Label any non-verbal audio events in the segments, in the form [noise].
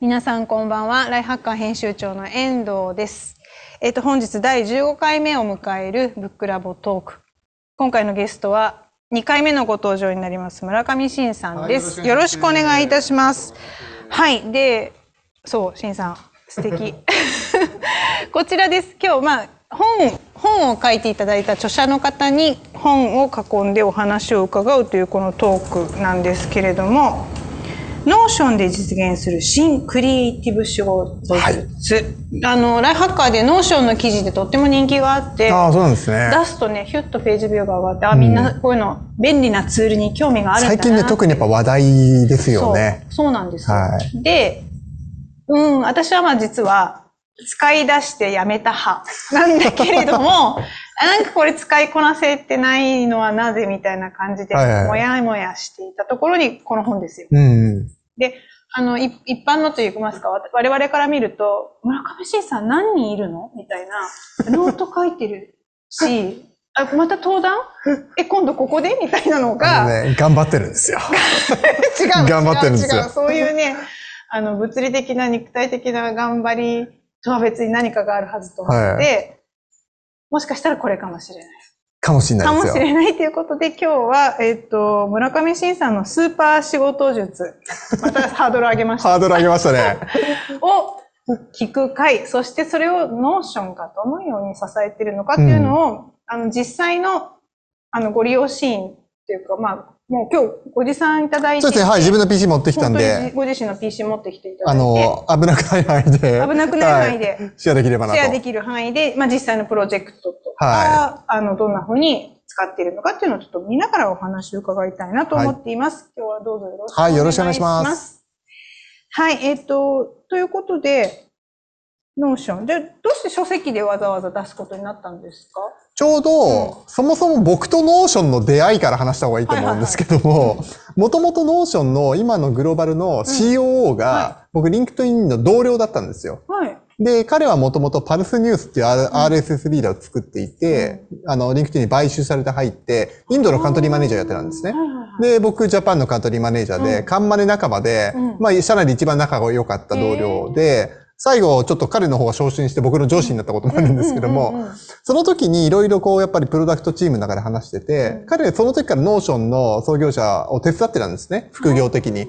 皆さんこんばんは。ライハッカー編集長の遠藤です。えっ、と、本日第15回目を迎えるブックラボトーク。今回のゲストは2回目のご登場になります村上慎さんです。はいよろしくお願いいたします。はい。で、そう、慎さん、素敵。[laughs] こちらです。今日、まあ、本、本を書いていただいた著者の方に本を囲んでお話を伺うというこのトークなんですけれども、Notion で実現する新クリエイティブ仕事術。あの、ライフハッカーで Notion の記事でとっても人気があって、ああ、そうなんですね。出すとね、ヒュッとページビューが上がって、あ、みんなこういうの、便利なツールに興味があるんだな最近ね、特にやっぱ話題ですよね。そうなんですよ。はで、うん、私はまあ実は、使い出してやめた派なんだけれども、[laughs] あなんかこれ使いこなせてないのはなぜみたいな感じで、はいはいもやもやしていたところにこの本ですよ。うん。で、あの、い一般のといいますか、わ我々から見ると、村上慎さん何人いるの？みたいな、ノート書いてる [laughs] し、あ、また登壇？[laughs] え、今度ここで？みたいなのが、ね、[laughs] 頑張ってるんですよ。違う。頑張ってるんですよそういうね、あの、物理的な肉体的な頑張りとは別に何かがあるはずと思って、もしかしたらこれかもしれない。かもしれなかもいですよ。しれないということで、今日は、えっ、と、村上慎さんのスーパー仕事術。またハードル上げました。ハードル上げましたね。[laughs] を聞く回、そしてそれを Notion がどのように支えているのかっていうのを、あの、実際の、あの、ご利用シーンっていうか、まあ、もう今日ご持参いただいてそうですね、はい、自分の PC 持ってきたんで、ご自身の PC 持ってきていただあいて、の、危なくない範囲で。危なくない範囲ではいシェアできればなと。シェアできる範囲で、まあ実際のプロジェクトとか、はあの、どんな風に使っているのかっていうのをちょっと見ながらお話を伺いたいなと思っています。今日はどうぞよろしくお願いします。はいよろしくお願いします。はい、えっ、と、ということで、 Notion。で、どうして書籍でわざわざ出すことになったんですか？ちょうど、そもそも僕と Notion の出会いから話した方がいいと思うんですけども、もともとノーションの今のグローバルの COO が、僕、リンクトインの同僚だったんですよ。はい。で、彼はもともとパルスニュースっていう RSS リーダーを作っていて、あの、リンクトインに買収されて入って、インドのカントリーマネージャーやってたんですね。で、僕、ジャパンのカントリーマネージャーで、うん。カンマネ仲間で、うん。まあ、社内で一番仲が良かった同僚で、最後、ちょっと彼の方が昇進して僕の上司になったこともあるんですけども、その時にいろいろこう、やっぱりプロダクトチームの中で話してて、うん。彼その時から Notion の創業者を手伝ってたんですね、副業的に。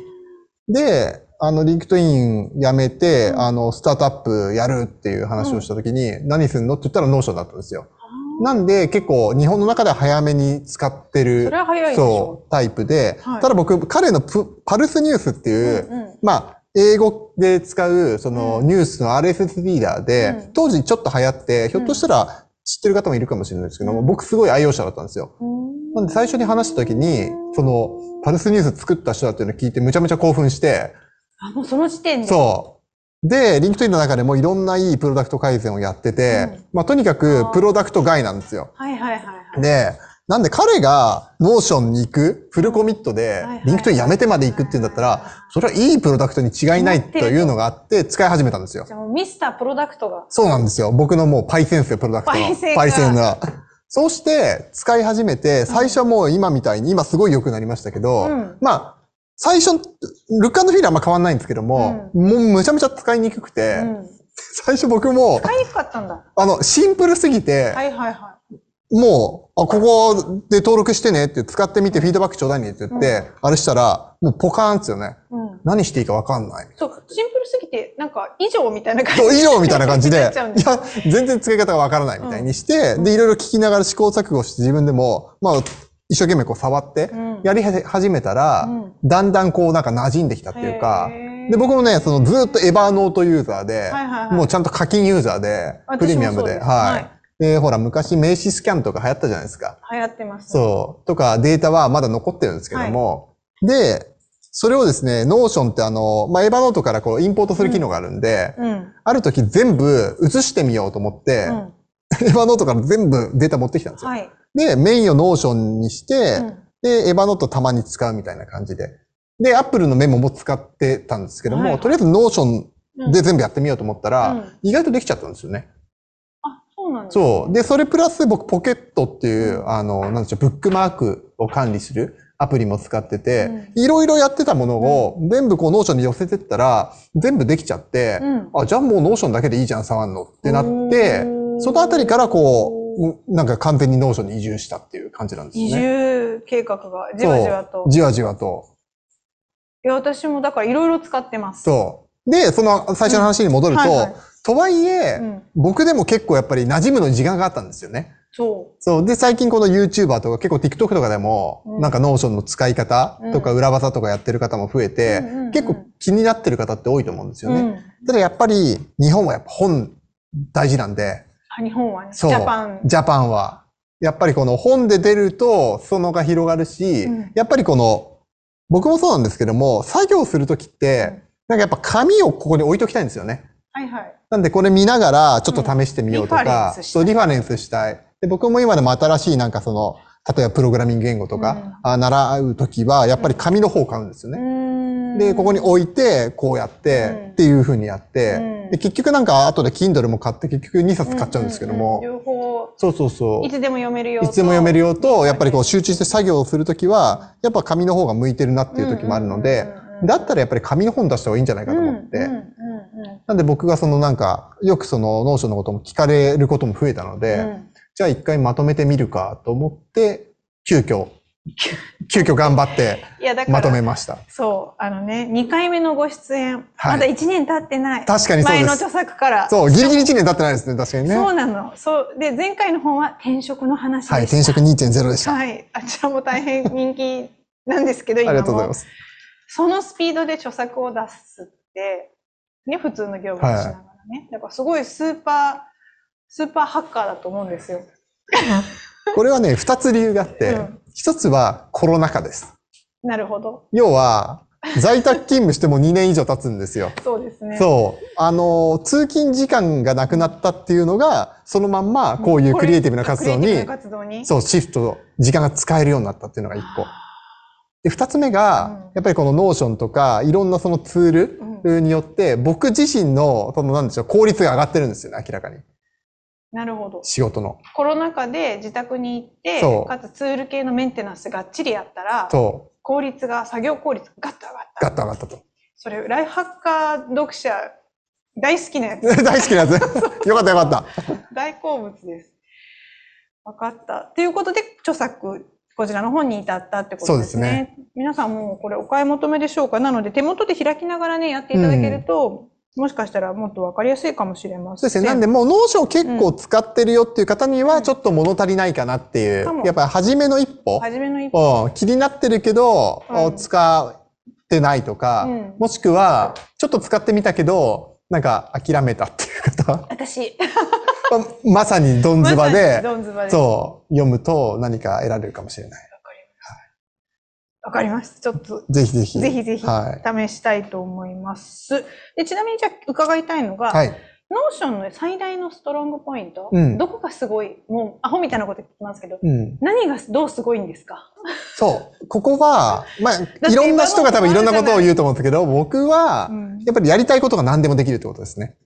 で、あの、リンクトイン辞めて、うん。あの、スタートアップやるっていう話をした時に、何すんのって言ったら Notion だったんですよ。なんで結構日本の中では早めに使ってるそうタイプで、はい。ただ僕彼のプパルスニュースっていう、うんうん。まあ英語で使うそのうんニュースの RSS リーダーで、うん当時ちょっと流行って、ひょっとしたら知ってる方もいるかもしれないですけども、うん僕すごい愛用者だったんですよ。うんなんで最初に話した時に、そのパルスニュース作った人だっていうのを聞いてむちゃむちゃ興奮して、あ、もうその時点で？そう。で、リンクトインの中でもいろんないいプロダクト改善をやってて、うんまあとにかく product guy なんですよ。はいはいはいはい。で、なんで彼が Notion に行く、フルコミットでリンクトインやめてまで行くっていうんだったら、それはいいプロダクトに違いないというのがあって、使い始めたんですよじ。ゃあもう Mr. Product が。そうなんですよ。僕のもうパイセンっすよ、プロダクトの。パイセンがパイセンが。そうして、使い始めて、最初はもう今みたいに、今すごい良くなりましたけど、うんまあ、最初、 look and feel はあんま変わんないんですけども、もうむちゃむちゃ使いにくくて、うん。最初僕も、使いにくかったんだ。あの、シンプルすぎて、はいはいはもう、あ、ここで登録してねって使ってみてフィードバックちょうだいねって言って、あれしたら、もうポカーンっすよね。い。うん。何していいかわかんない。そう、シンプルすぎて、なんか、以上みたいな感じ。そう、以上みたいな感じで、いや、全然使い方がわからないみたいにして、で、いろいろ聞きながら試行錯誤して自分でも、まあ、一生懸命こう触ってうん、やり始めたら、うんだんだんこうなんか馴染んできたっていうかで、僕もね、そのずっと Evernote ユーザーで、もうちゃんと課金ユーザーで、プレミアムで、ははいい。で、ほら、昔名刺スキャンとか流行ったじゃないですか。流行ってます、ね。そう。とか、データはまだ残ってるんですけども、で、それをですね、 Notion ってあの、まあ、 Evernote からこう、インポートする機能があるんで、う。うん。ある時全部移してみようと思って、うん。 Evernote から全部データ持ってきたんですよ。はい。で、メインを Notion にして、うんで、 Evernote たまに使うみたいな感じで。で、アップルのメモも使ってたんですけども、はいとりあえず Notion で全部やってみようと思ったら、うん意外とできちゃったんですよね。あ、そうなんでそう。で、それプラス僕、ポケットっていう、あの、なんでしょう、ブックマークを管理するアプリも使ってて、いろいろやってたものを全部こう Notion に寄せてったら、全部できちゃって、うんあ、じゃあもう Notion だけでいいじゃん、触んのってなってそのあたりからこう、うなんか完全に Notion に移住したっていう感じなんです移ね。住計画がじわじわと。じわじわと。いや、私もだからいろいろ使ってます。そう。で、その最初の話に戻ると、うんはいはいとはいえ、うん僕でも結構やっぱり馴染むのに時間があったんですよね。そそう。で、最近この YouTuber とか結構 TikTok とかでも、うんなんか Notion の使い方とかうん裏技とかやってる方も増えて、うんうんうん結構気になってる方って多いと思うんですう。よね。うんただやっぱり日本はやっぱ本大事なんで、あ日本はね、ジそう。ャパン。ジャパンは。やっぱりこの本で出ると裾野が広がるし、うんやっぱりこの、僕もそうなんですけども、作業するときって、なんかやっぱ紙をここに置いときたいんですよね。はいはい。なんでこれ見ながらちょっと試してみようとか、スしたい。そう、リファレンスしたい。で、僕も今でも新しいなんかその、例えばプログラミング言語とか、うん。あ習うときは、やっぱり紙の方を買うんですよね。で、ここに置いて、こうやって、うん。っていう風にやって、うん。で、結局なんか後で Kindle も買って結局2冊買っちゃうんですけども、両方、そうそうそう。いつでも読めるよいつでも読めるよと、やっぱりこう集中中して作業をするときは、やっぱ紙の方が向いてるなっていう時もあるのでうんうんうんうん、だったらやっぱり紙の本出した方がいいんじゃないかと思って、うんうんうんなんで僕がそのなんか、よくその Notion のことも聞かれることも増えたので、うんじゃあ一回まとめてみるかと思って、急遽、[laughs] 急遽頑張ってまとめら、ました。そう、あのね、2回目のご出演、はいまだ1年経ってない。確かにそうです前の著。作から。そう、ギリギリ1年経ってないですね、確かにね。そうなの。そう。で、前回の本は転職の話でした。はい、転職2.0でした。あはい。あちらも大変人気なんですけど、[laughs] り今も。がとうございます。そのスピードで著作を出すって、ね、普通の業務をしながらね。だからすごいスーパー、スーパーハッカーだと思うんですよ。[laughs] これはね、2つ理由があってうん、1つはコロナ禍です。なるほど。要は、在宅勤務しても2年以上経つんですよ。そうですね。そう。あの、通勤時間がなくなったっていうのが、そのまんま、こういうクリエイティブな活動にクリエイティブな、活動に。そう、シフト、時間が使えるようになったっていうのが一個。で、二つ目がうん、やっぱりこの Notion とか、いろんなそのツールによって、僕自身の、そのなんでしょう、効率が上がってるんですよね、明らかに。なるほど。仕事の。コロナ禍で自宅に行ってそう、かつツール系のメンテナンスがっちりやったら、そ効率が、作業効率がガッと上がっう、た。ガッと上がったと。それ、ライフハッカー読者、大好きなやつ。[laughs] 大好きなやつ。[laughs] よかったよかった。大好物です。分かった。ということで、著作、こちらの本に至ったってことですね。そうです皆さんもうこれお買い求めでしょうか？なので、手元で開きながらね、やっていただけると、もしかしたらもっと分かりやすいかもしれません。そうですね。なんで、もう Notion 結構使ってるよっていう方には、ちょっと物足りないかなっていうかも。やっぱり初めの一歩。初めの一歩。うん気になってるけど、うん使ってないとか、うんもしくは、ちょっと使ってみたけど、なんか諦めたっていう方、私、[laughs] まさにドンズバまさでに、ドンズバで。そう、読むと何か得られるかもしれない。わかりました。ちょっと、ぜひぜひ。ぜひぜひはい。試したいと思います。でちなみにじゃあ伺いたいのが、はい。 Notion の最大のストロングポイント、うん。どこがすごい、もうアホみたいなこと言ってますけど、うん。何がどうすごいんですか？そう。ここは、まてあ、いろんな人が多分いろんなことを言うと思うんですけど、僕はう、ん。やっぱりやりたいことが何でもできるってことですね。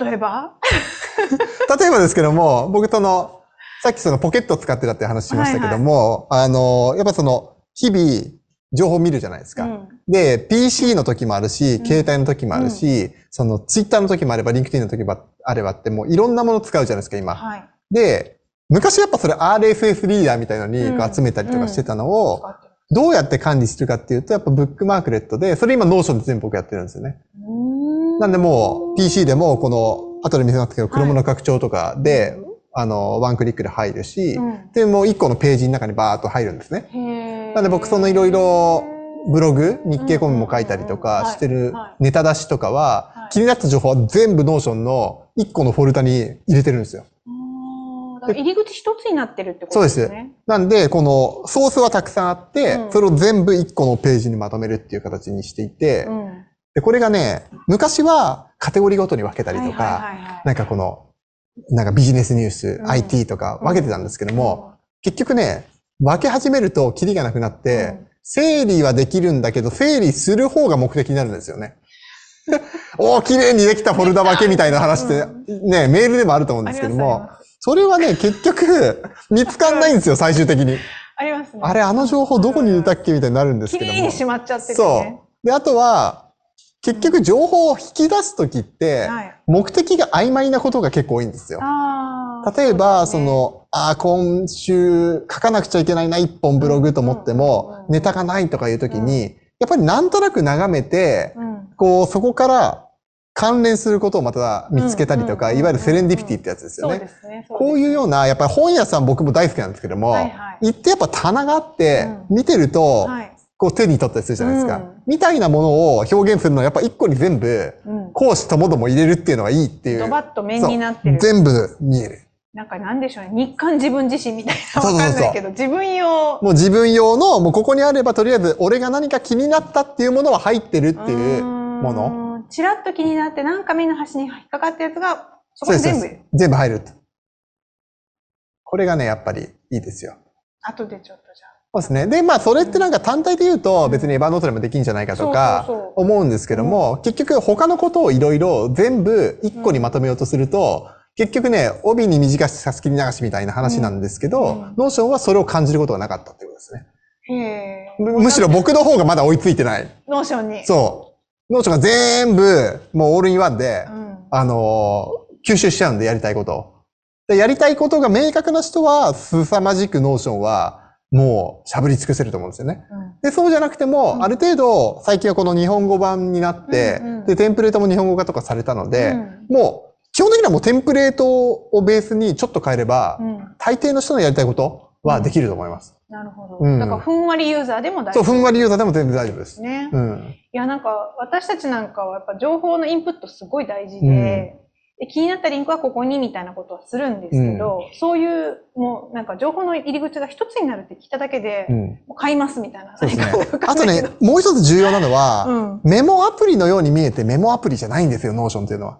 例えば？[laughs] 例えばですけども、僕その、さっきそのポケットを使ってたって話しましたけども、あの、やっぱその、日々、情報を見るじゃないですか。うん。で、PC の時もあるし、うん。携帯の時もあるし、その Twitter の時もあれば、LinkedIn の時もあればって、もういろんなもの使うじゃないですか、今。はい。で、昔やっぱそれ RSS リーダーみたいのに集めたりとかしてたのを、どうやって管理するかっていうと、やっぱブックマークレットで、それ今 Notion で全部僕やってるんですよね。なんでもう PC でもこの、後で見せますけど、はい。Chrome の拡張とかで、あの、ワンクリックで入るし、うん。で、もう一個のページの中にバーっと入るんですね。なんで僕そのいろいろブログ、日経 COMEMO も書いたりとかしてるはい。ネタ出しとかははい、気になった情報は全部 Notion の一個のフォルダに入れてるんですよ。入り口一つになってるってことですね。なんで、このソースはたくさんあってう、ん。それを全部一個のページにまとめるっていう形にしていて、うん。で、これがね、昔はカテゴリーごとに分けたりとか、なんかこの、なんかビジネスニュース、うん。IT とか分けてたんですけども、結局ね、分け始めるとキリがなくなって、うん整理はできるんだけど、整理する方が目的になるんですよね。[laughs] おー、綺麗にできたフォルダ分けみたいな話って、ね、メールでもあると思うんですけども、それはね、結局、見つかんないんですよ、[laughs] 最終的に。ありますね。あれ、あの情報どこに入れたっけみたいになるんですけども。綺麗にしまっちゃっててそね。う。で、あとは、結局情報を引き出すときって、はい。目的が曖昧なことが結構多いんですよ。ああ。例えば、その、ああ、今週書かなくちゃいけないな、一本ブログと思ってもう、んネタがないとかいうときに、やっぱりなんとなく眺めて、うん。こう、そこから関連することをまた見つけたりとか、いわゆるセレンディピティってやつですよね。ね。こういうような、やっぱり本屋さん僕も大好きなんですけども、はいはい行ってやっぱ棚があって、う見てると、はい。こう手に取ったりするじゃないですか。うんみたいなものを表現するのはやっぱ一個に全部、うん。講師ともども入れるっていうのがいいっていう。ドバッと面になってる。全部見える。なんかなんでしょうね。日韓自分自身みたいな。わかんないけど、自分用。もう自分用の、もうここにあればとりあえず俺が何か気になったっていうものは入ってるっていうもの。の。ちらっと気になって、なんか目の端に引っかかったやつが、そこに全部。全部入ると。これがね、やっぱりいいですよ。後でちょっとじゃあ。そうですね。で、まあ、それってなんか単体で言うと、別に Evernote でもできんじゃないかとか思うんですけども、結局他のことをいろいろ全部一個にまとめようとすると、結局ね、帯に短し、たすきに長しみたいな話なんですけど、うん Notion はそれを感じることがなかったっていうことですね。むむしろ僕の方がまだ追いついてない。 Notion に。そう。 Notion が全部、もうオールインワンで、うん。あのー吸収しちゃうんで、やりたいことを。でやりたいことが明確な人は、凄まじく Notion は、もう、しゃぶり尽くせると思うんですよね。うんで、そうじゃなくても、うんある程度、最近はこの日本語版になって、うんうんで、テンプレートも日本語化とかされたので、うんもう、基本的にはもうテンプレートをベースにちょっと変えれば、うん。大抵の人のやりたいことはできると思います。なるほど。うんだから、ふんわりユーザーでも大そう、丈夫。ふんわりユーザーでも全然大丈夫です。ね。うん。いや、なんか、私たちなんかはやっぱ情報のインプットすごい大事で、うんで気になったリンクはここにみたいなことはするんですけど、そういう、もうなんか情報の入り口が一つになるって聞いただけで、うん。もう買いますみたいな。そうですねあとね、もう一つ重要なのは、うん。メモアプリのように見えてメモアプリじゃないんですよ、 Notion っていうのは。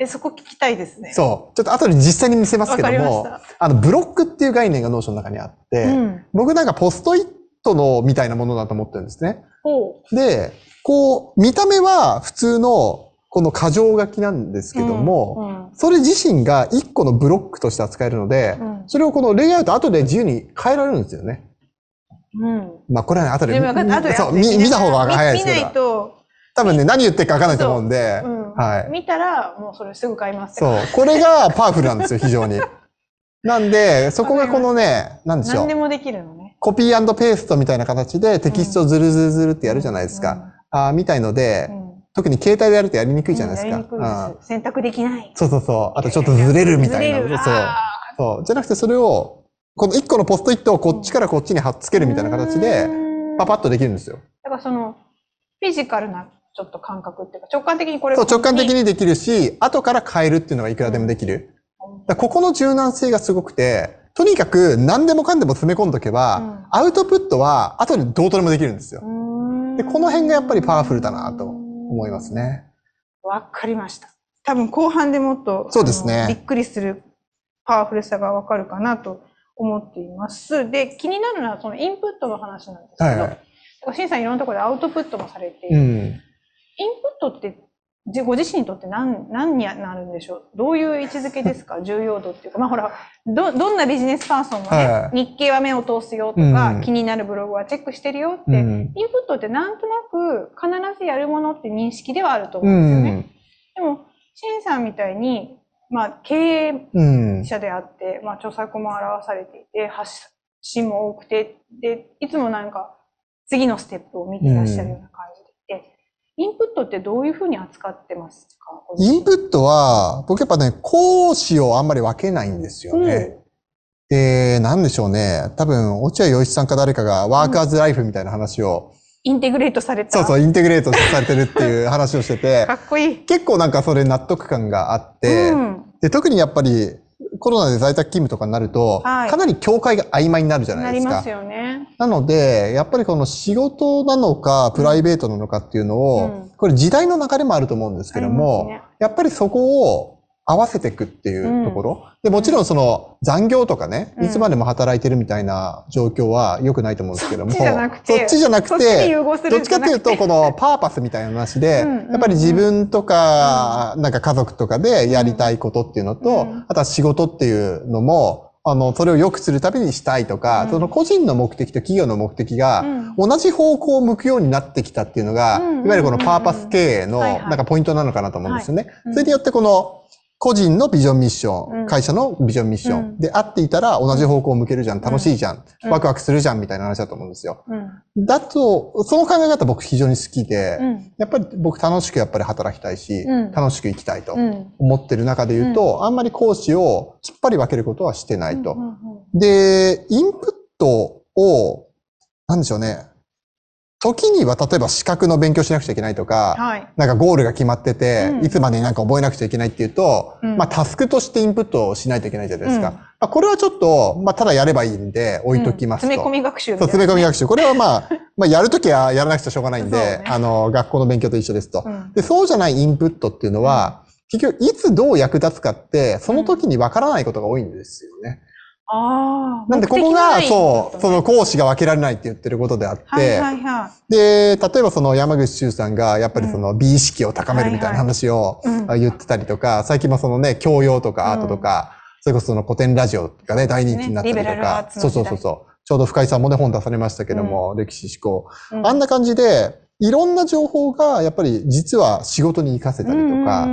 え、そこ聞きたいですね。そう。ちょっと後で実際に見せますけどもあの、ブロックっていう概念が Notion の中にあって、うん。僕なんかポストイットのみたいなものだと思ってるんですね。ほで、こう、見た目は普通のこの箇条書きなんですう。けども、うんそれ自身が一個のブロックとして扱えるので、うんそれをこのレイアウト後で自由に変えられるんですよね。うん。まあこれはね、後で、で後でそう、見見た方が早いです見けど。見ないと、多分ね、何言ってるか分かんないと思うんで、うんはい。見たら、もうそれすぐ買います。そう。これがパワフルなんですよ、非常に。[laughs] なんで、そこがこのね、なんでしょう。何でもできるのね。コピーペーストみたいな形でテキストをズルズルズルってやるじゃないですか。あーみたいので、うん。うん特に携帯でやるとやりにくいじゃないですか。うんやりにくいうんです。選択できない。そうそうそう。あとちょっとずれるみたいな。そう。あそう。じゃなくてそれを、この一個のポストイットをこっちからこっちに貼っつけーるみたいな形で、うんパパッとできるんですよ。だからその、フィジカルなちょっと感覚っていうか、直感的にこれそう、直感的に。にできるし、後から変えるっていうのがいくらでもできる。だここの柔軟性がすごくて、とにかく何でもかんでも詰め込んどけば、うんアウトプットは後でどうとでもできるんですよ。で、この辺がやっぱりパワフルだなと思います。ね。わかりました。多分後半でもっと、そうですねびっくりするパワフルさがわかるかなと思っています。で、気になるのはそのインプットの話なんですけど、はいはいさんいろんなところでアウトプットもされている。うん。インプットってじご自身にとって何、何になるんでしょう？どういう位置づけですか？[laughs] 重要度っていうか。まあほら、ど、どんなビジネスパーソンもね、はい日経は目を通すよとか、うん気になるブログはチェックしてるよって、うん。インプットってなんとなく必ずやるものって認識ではあると思ううんですよね。ん。でも、シンさんみたいに、まあ、経営うん。者であって、まあ、著作も表されていて、発信も多くて、で、いつもなんか、次のステップを見ていらっしゃるような感じで、インプットってどういうふうに扱ってますか？インプットは、僕やっぱね、講師をあんまり分けないんですよね。で、なんでしょうね。多分、落合陽一さんか誰かがワークアズライフみたいな話を、インテグレートされた？そうそう、インテグレートされてるっていう話をしてて [laughs] か、っこいい。結構なんかそれ納得感があって、うん。で、特にやっぱりコロナで在宅勤務とかになると、はいかなり境界が曖昧になるじゃなですかないります。よね。なので、やっぱりこの仕事なのか、プライベートなのかっていうのを、うんこれ時代の流れもあると思うんですけども、ねやっぱりそこを合わせていくっていうところ。で、もちろんその残業とかね、うん。いつまでも働いてるみたいな状況は良くないと思うんですけども、そっちじゃなくてどっちかっていうと、このパーパスみたいな話で、うん。うんやっぱり自分とか、なんか家族とかでやりたいことっていうのと、うん。あとは仕事っていうのも、あの、それを良くするためにしたいとか、うん。その個人の目的と企業の目的がうん。同じ方向を向くようになってきたっていうのが、うんいわゆるこのパーパス経営のなんかポイントなのかなと思うんですよね。うん。それによってこの個人のビジョンミッション、うん会社のビジョンミッション、うんであっていたら同じ方向を向けるじゃん、楽しいじゃん、うんワクワクするじゃんみたいな話だと思うんですよ。うん。だと、その考え方僕非常に好きで、うん。やっぱり僕楽しくやっぱり働きたいし、うん楽しく生きたいとうん。思ってる中で言うと、あんまり講師をきっぱり分けることはしてないと。で、インプットを、なんでしょうね。時には例えば資格の勉強しなくちゃいけないとか、はい。なんかゴールが決まってて、うんいつまでになんか覚えなくちゃいけないっていうと、うんまあタスクとしてインプットをしないといけないじゃないですか。うんまあ、これはちょっと、まあただやればいいんで置いときますと。詰め込み学習みそう、詰め込み学習。これはまあ、[laughs] まあやるときはやらなくちゃしょうがないんで、ねあの、学校の勉強と一緒ですと。うんで、そうじゃないインプットっていうのは、結局いつどう役立つかって、その時にわからないことが多いんですよね。ああ。なんでここが、そう、そのの、講師が分けられないって言ってることであって、はいはいはで、例えばその山口周さんがやっぱりその美意識を高めるみたいな話を言ってたりとか、最近もそのね、教養とかアートとか、それこそその古典ラジオがね、大人気になったりとか、そうそうそうそう。ちょうど深井さんもね、本出されましたけども、歴史思考。い。あんな感じで、いろんな情報がやっぱり実は仕事に活かせたりとか、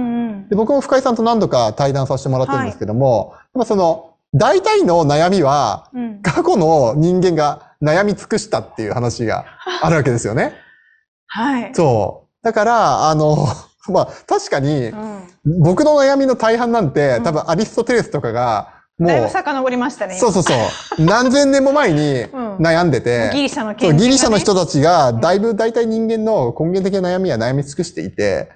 で僕も深井さんと何度か対談させてもらってるんですけども、その、大体の悩みは、うん過去の人間が悩み尽くしたっていう話があるわけですよね。はい。そう。だから、あの、[laughs] まあ、確かにう、ん。僕の悩みの大半なんて、多分アリストテレスとかが、もう、だいぶ遡りましたね。そうそうそう、何千年も前にん悩んでて、ギリシャのねギリシャの人たちが、だいぶ大体人間の根源的な悩みは悩み尽くしていて、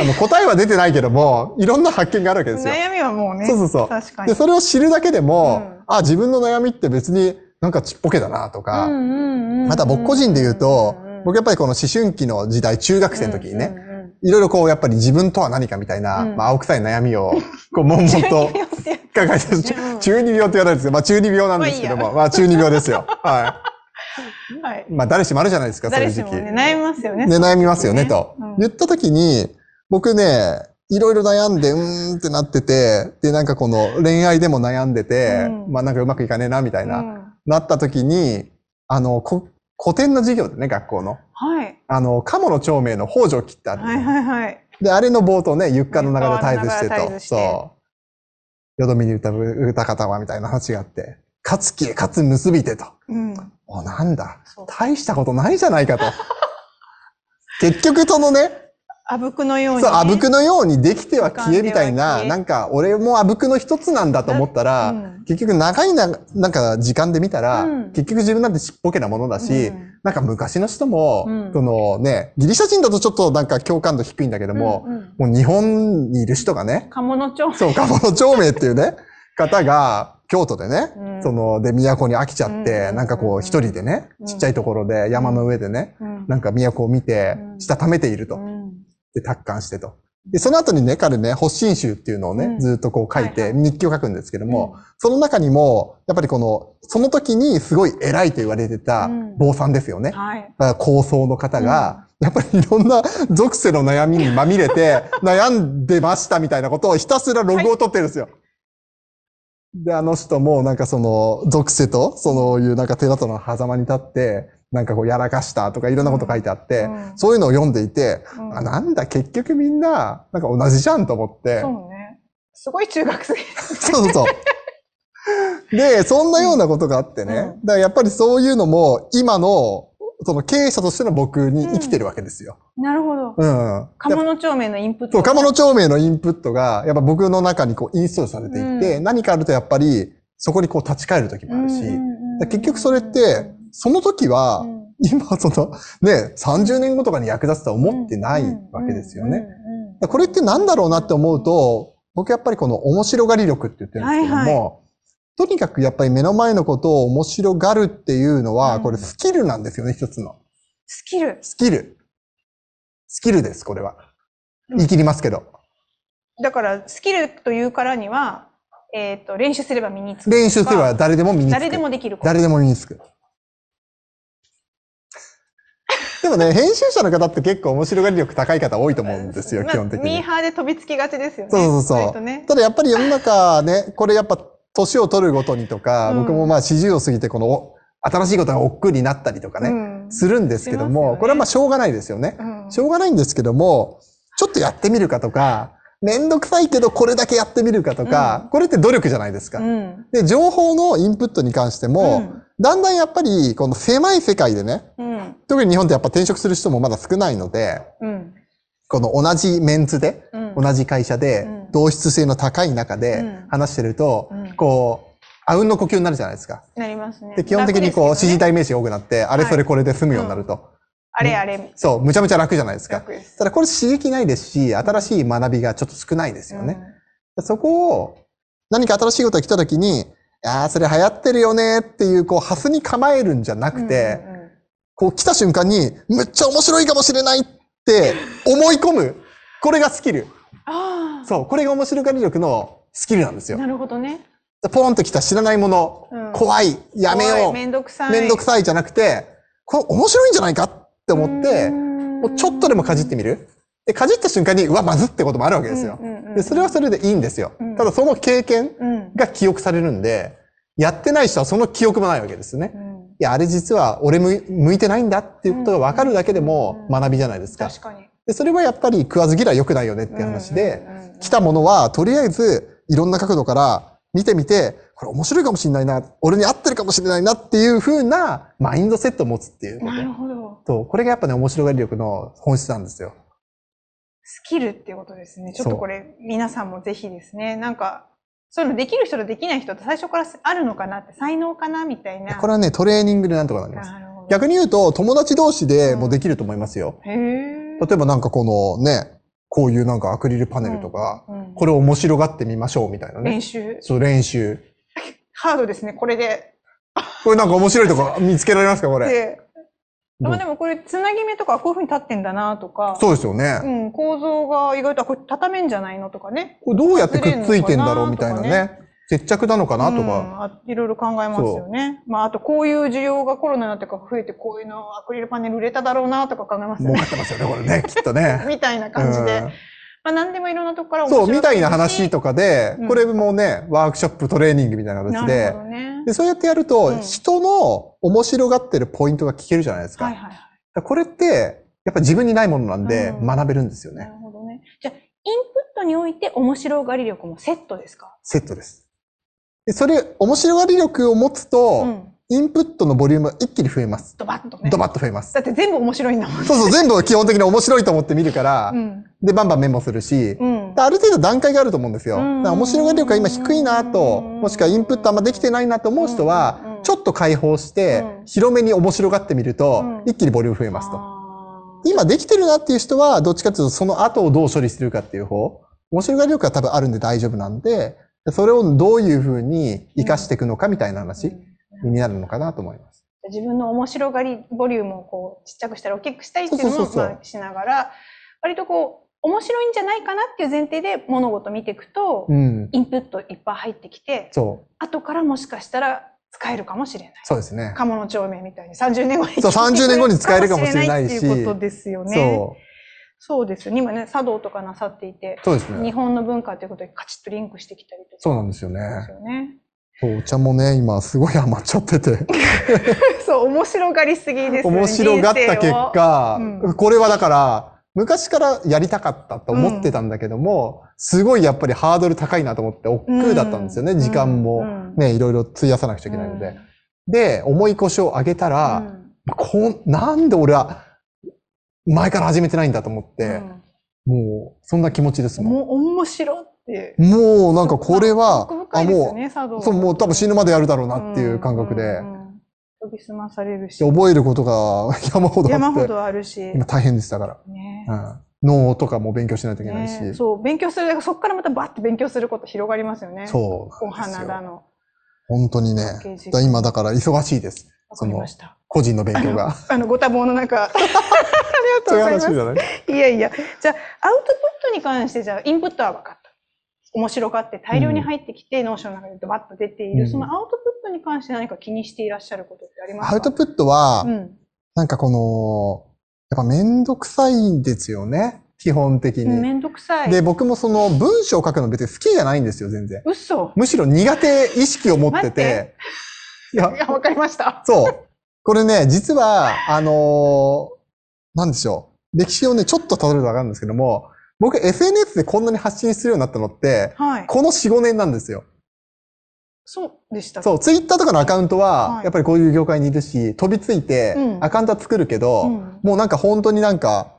あの答えは出てないけども、いろんな発見があるわけですよ。悩みはもうね。そうそうそう確かに。で、それを知るだけでも、うんあ、自分の悩みって別になんかちっぽけだなとか、また僕個人で言うと僕やっぱりこの思春期の時代、中学生の時にね、いろいろこう、やっぱり自分とは何かみたいな、うんまあ、青臭い悩みを、こう、悶々と抱えて [laughs] 中二病って言われるんですけど、まあ、中二病なんですけども、まあ中二病ですよ。ははい。[laughs] い。まあ、誰しもあるじゃないですか、そういう時期。ね、悩みますよね。で、悩みますよね、とうん。言った時に、僕ね、いろいろ悩んで、うーんってなってて、で、なんかこの恋愛でも悩んでて、うんまあなんかうまくいかねえな、みたいな、うんなった時に、あの、こ古典の授業でね、学校の。はい。あの、鴨の長命の北条記ってあるのはいはいはい。で、あれの冒頭ね、ゆっかの流れ絶えずしてと。そう。よどみに歌う歌方はみたいな話があって、勝つ気へ勝つ結びてと。うん。お、なんだ。大したことないじゃないかと。[laughs] 結局そのね、あぶくのように、そう、ね。あぶくのようにできては消えみたいな、なんか俺もあぶくの一つなんだと思ったら、うん。結局長いな、なんか時間で見たら、うん。結局自分なんてちっぽけなものだし、うん。なんか昔の人も、うん。そのね、ギリシャ人だとちょっとなんか共感度低いんだけども、うんうん。もう日本にいる人がね、鴨の町。そう、鴨の長明っていうね、方が、京都でね、うん。その、で、都に飽きちゃって、うん。なんかこう、一人でね、うん。ちっちゃいところで、山の上でね、うん。なんか都を見てう、ん。したためていると。うんで、達観してと。で、その後にね、彼ね、発信集っていうのをね、うんずっとこう書いて、はいはい日記を書くんですけども、その中にも、やっぱりこの、その時にすごい偉いと言われてたうん坊さんですよね。はい。だから高僧の方が、やっぱりいろんな [laughs] 属性の悩みにまみれて、[laughs] 悩んでましたみたいなことをひたすらログを取ってるんですよ。で、あの人もなんかその属性と、そのいうなんか寺との狭間に立って、なんかこうやらかしたとかいろんなこと書いてあって、うんそういうのを読んでいて、うんあ、なんだ、結局みんな、なんか同じじゃんと思って、そうね。すごい中学生。[laughs] そうそうそう。で、そんなようなことがあってね。うんだからやっぱりそういうのも、今の、その経営者としての僕に生きてるわけですよ。なるほど。うん。鴨の町名のインプット。そう、鴨の町名のインプットが、やっぱ僕の中にこうインストールされていて、うん何かあるとやっぱり、そこにこう立ち返る時もあるし、結局それって、その時は、うん今その、ね、30年後とかに役立つとは思ってないわけですよね。。これって何だろうなって思うと、僕やっぱりこの面白がり力って言ってるんですけども、はいはとにかくやっぱり目の前のことを面白がるっていうのは、うんこれスキルなんですよね、一つの。スキル。スキル。スキルです、これは。うん言い切りますけど。だから、スキルというからには、えっと、練習すれば身につく。練習すれば誰でも身につく。誰でもできる。誰でも身につく。でもね、編集者の方って結構面白がり力高い方多いと思うんですよ、まあ基本的に。ミーハーで飛びつきがちですよね。そうそうそう。ね。ただやっぱり世の中ね、これやっぱ年を取るごとにとか、うん僕もまあ40を過ぎてこのお新しいことが億劫になったりとかね、うんするんですけども、これはまあしょうがないですよね。うんしょうがないんですけども、ちょっとやってみるかとか、めんどくさいけどこれだけやってみるかとか、うんこれって努力じゃないですか。うん。で、情報のインプットに関しても、うんだんだんやっぱりこの狭い世界でね、うん。特に日本ってやっぱ転職する人もまだ少ないので、うん。この同じメンツで、うん同じ会社でうん、同質性の高い中でうん話してると、うんこう、あうんの呼吸になるじゃないですか。なりますね。で、基本的にこう、指示体名詞が多くなって、あれそれこれで済むようになると。あれあれ。そう、むちゃむちゃ楽じゃないですか。楽です。ただこれ刺激ないですし、新しい学びがちょっと少ないですよね。そこを、何か新しいことが来た時に、ああ、それ流行ってるよねっていう、こう、ハスに構えるんじゃなうん。くて、うんうんうんこう来た瞬間に、むっちゃ面白いかもしれないって思い込む。これがスキル。ああ。そう、これが面白がり力のスキルなんですよ。なるほどね。ポンと来た知らないもの、うん怖い、やめようめんどくさい。めんどくさいじゃなくて、これ面白いんじゃないかって思って、ももうちょっとでもかじってみる？で、かじった瞬間に、うわ、まずってこともあるわけですよ。で、それはそれでいいんですよ。うんただその経験うん。が記憶されるんで、やってない人はその記憶もないわけですね。うんいや、あれ実は俺向いてないんだっていうことが分かるだけでもうん学びじゃないですか。確かに。で、それはやっぱり食わず嫌い良くないよねっていう話で来たものはとりあえずいろんな角度から見てみて、これ面白いかもしれないな、俺に合ってるかもしれないなっていう風なマインドセットを持つっていうこなると。ほど。と、これがやっぱね、面白がり力の本質なんですよ。スキルっていうことですね。ちょっとこれ、皆さんもぜひですね、なんか、そういうのできる人とできない人って最初からあるのかなって、才能かなみたいな。これはね、トレーニングでなんとかなります。逆に言うと、友達同士でもできると思いますよ。へえ。例えばなんかこのね、こういうなんかアクリルパネルとか、うんうんこれを面白がってみましょうみたいなね。練習。そう、練習。ハードですね、これで。これなんか面白いとこ見つけられますかこれ？まあでもこれ、つなぎ目とかこういう風に立ってんだなとか、そうですよね。うん、構造が意外と、あこれ畳めんじゃないのとかね。これどうやってくっついてんだろうみたいなね。接着なのかなとうんいろいろ考えますよね。まあ、あとこういう需要がコロナになってから増えて、こういうのアクリルパネル売れただろうなとか考えますよ儲ね。かってますよね、これね。きっとね。[laughs] みたいな感じで。うんまあ、何でもいろんなとこから面そう、白みたいな話とかでうん、これもね、ワークショップ、トレーニングみたいな形なるでほ、どね。で、そうやってやるうと、ん人の面白がってるポイントが聞けるじゃないですか。はいはいはい。これって、やっぱ自分にないものなんでうん学べるんですよなね。るほどね。じゃあ、インプットにおいて面白がり力もセットですか？セットです。で、それ、面白がり力を持つと、うん。インプットのボリュームが一気に増えます。ドバッとね。ドバッと増えます。だって全部面白いんだもん。そうそう、全部基本的に面白いと思って見るから、うん。で、バンバンメモするし、うんで。ある程度段階があると思うんですよ。だうんから面白がり力が今低いなと、うんもしくはインプットあんまできてないなと思う人はうん、ちょっと解放してう、ん広めに面白がってみるとうん、一気にボリューム増えますと。今できてるなっていう人は、どっちかというとその後をどう処理するかっていう方、面白がり力は多分あるんで大丈夫なんで、それをどういうふうに活かしていくのかみたいな話うんになるのかなと思います。自分の面白がりボリュームをこうちっちゃくしたり大きくしたりっていうのもそうそうそうそうまあしながら割とこう面白いんじゃないかなっていう前提で物事見ていくと、うん。インプットいっぱい入ってきてそう。後からもしかしたら使えるかもしれない。そうですね。鴨の帳面みたいに30年後にそう30年後に使えるかもしれないしっていうことですよね。そう。そうですよね。今ね、茶道とかなさっていて、そうですね。日本の文化ということでカチッとリンクしてきたりとか。そうなんですよね。ですよね。そう、お茶もね、今すごい余っちゃってて。[laughs] そう、面白がりすぎですよね。面白がった結果、うんこれはだから、昔からやりたかったと思ってたんだけども、すごいやっぱりハードル高いなと思って、億劫だったんですよね、うん。時間も。うん。ね、いろいろ費やさなくちゃいけないので。で、重い腰を上げたうら、ん。こう、なんで俺は前から始めてないんだと思って、うん。もう、そんな気持ちですもん。もう面白って。もうなんかこれは、ね、茶道。う、そう、もう多分死ぬまでやるだろうなっていう感覚で。うん、うんうん研ぎ澄まされるしで、覚えることが [laughs] 山ほどあって、山ほどあるし。今大変でしたから。ねうん脳とかも勉強しないといけないし。ねそう、勉強する、そこからまたバッて勉強すること広がりますよね。そうお。花だの。本当にね。だ今だから忙しいです。わかりました。個人の勉強が。あの、ご多忙の中。[laughs] ありがとそうございます。話じゃないいやいや。じゃあ、アウトプットに関して、じゃあ、インプットは分かった。面白がって大量に入ってきて、 Notion の中でドバッと出ている、うんそのアウトプットに関して何か気にしていらっしゃることってありますか？アウトプットはう、ん。なんかこの、やっぱめんどくさいんですよね。基本的に。めんどくさい。で、僕もその文章を書くの別に好きじゃないんですよ、全然。嘘。むしろ苦手意識を持っててて。いやわかりました。そう。これね、実は、あのーなんでしょう。歴史をね、ちょっと辿るとわかるんですけども、僕 SNS でこんなに発信するようになったのって、はい。この4、5年なんですよ。そうでした。そう、ツイッターとかのアカウントはは、いやっぱりこういう業界にいるし、飛びついてう、んアカウントは作るけど、うんもうなんか本当になんか、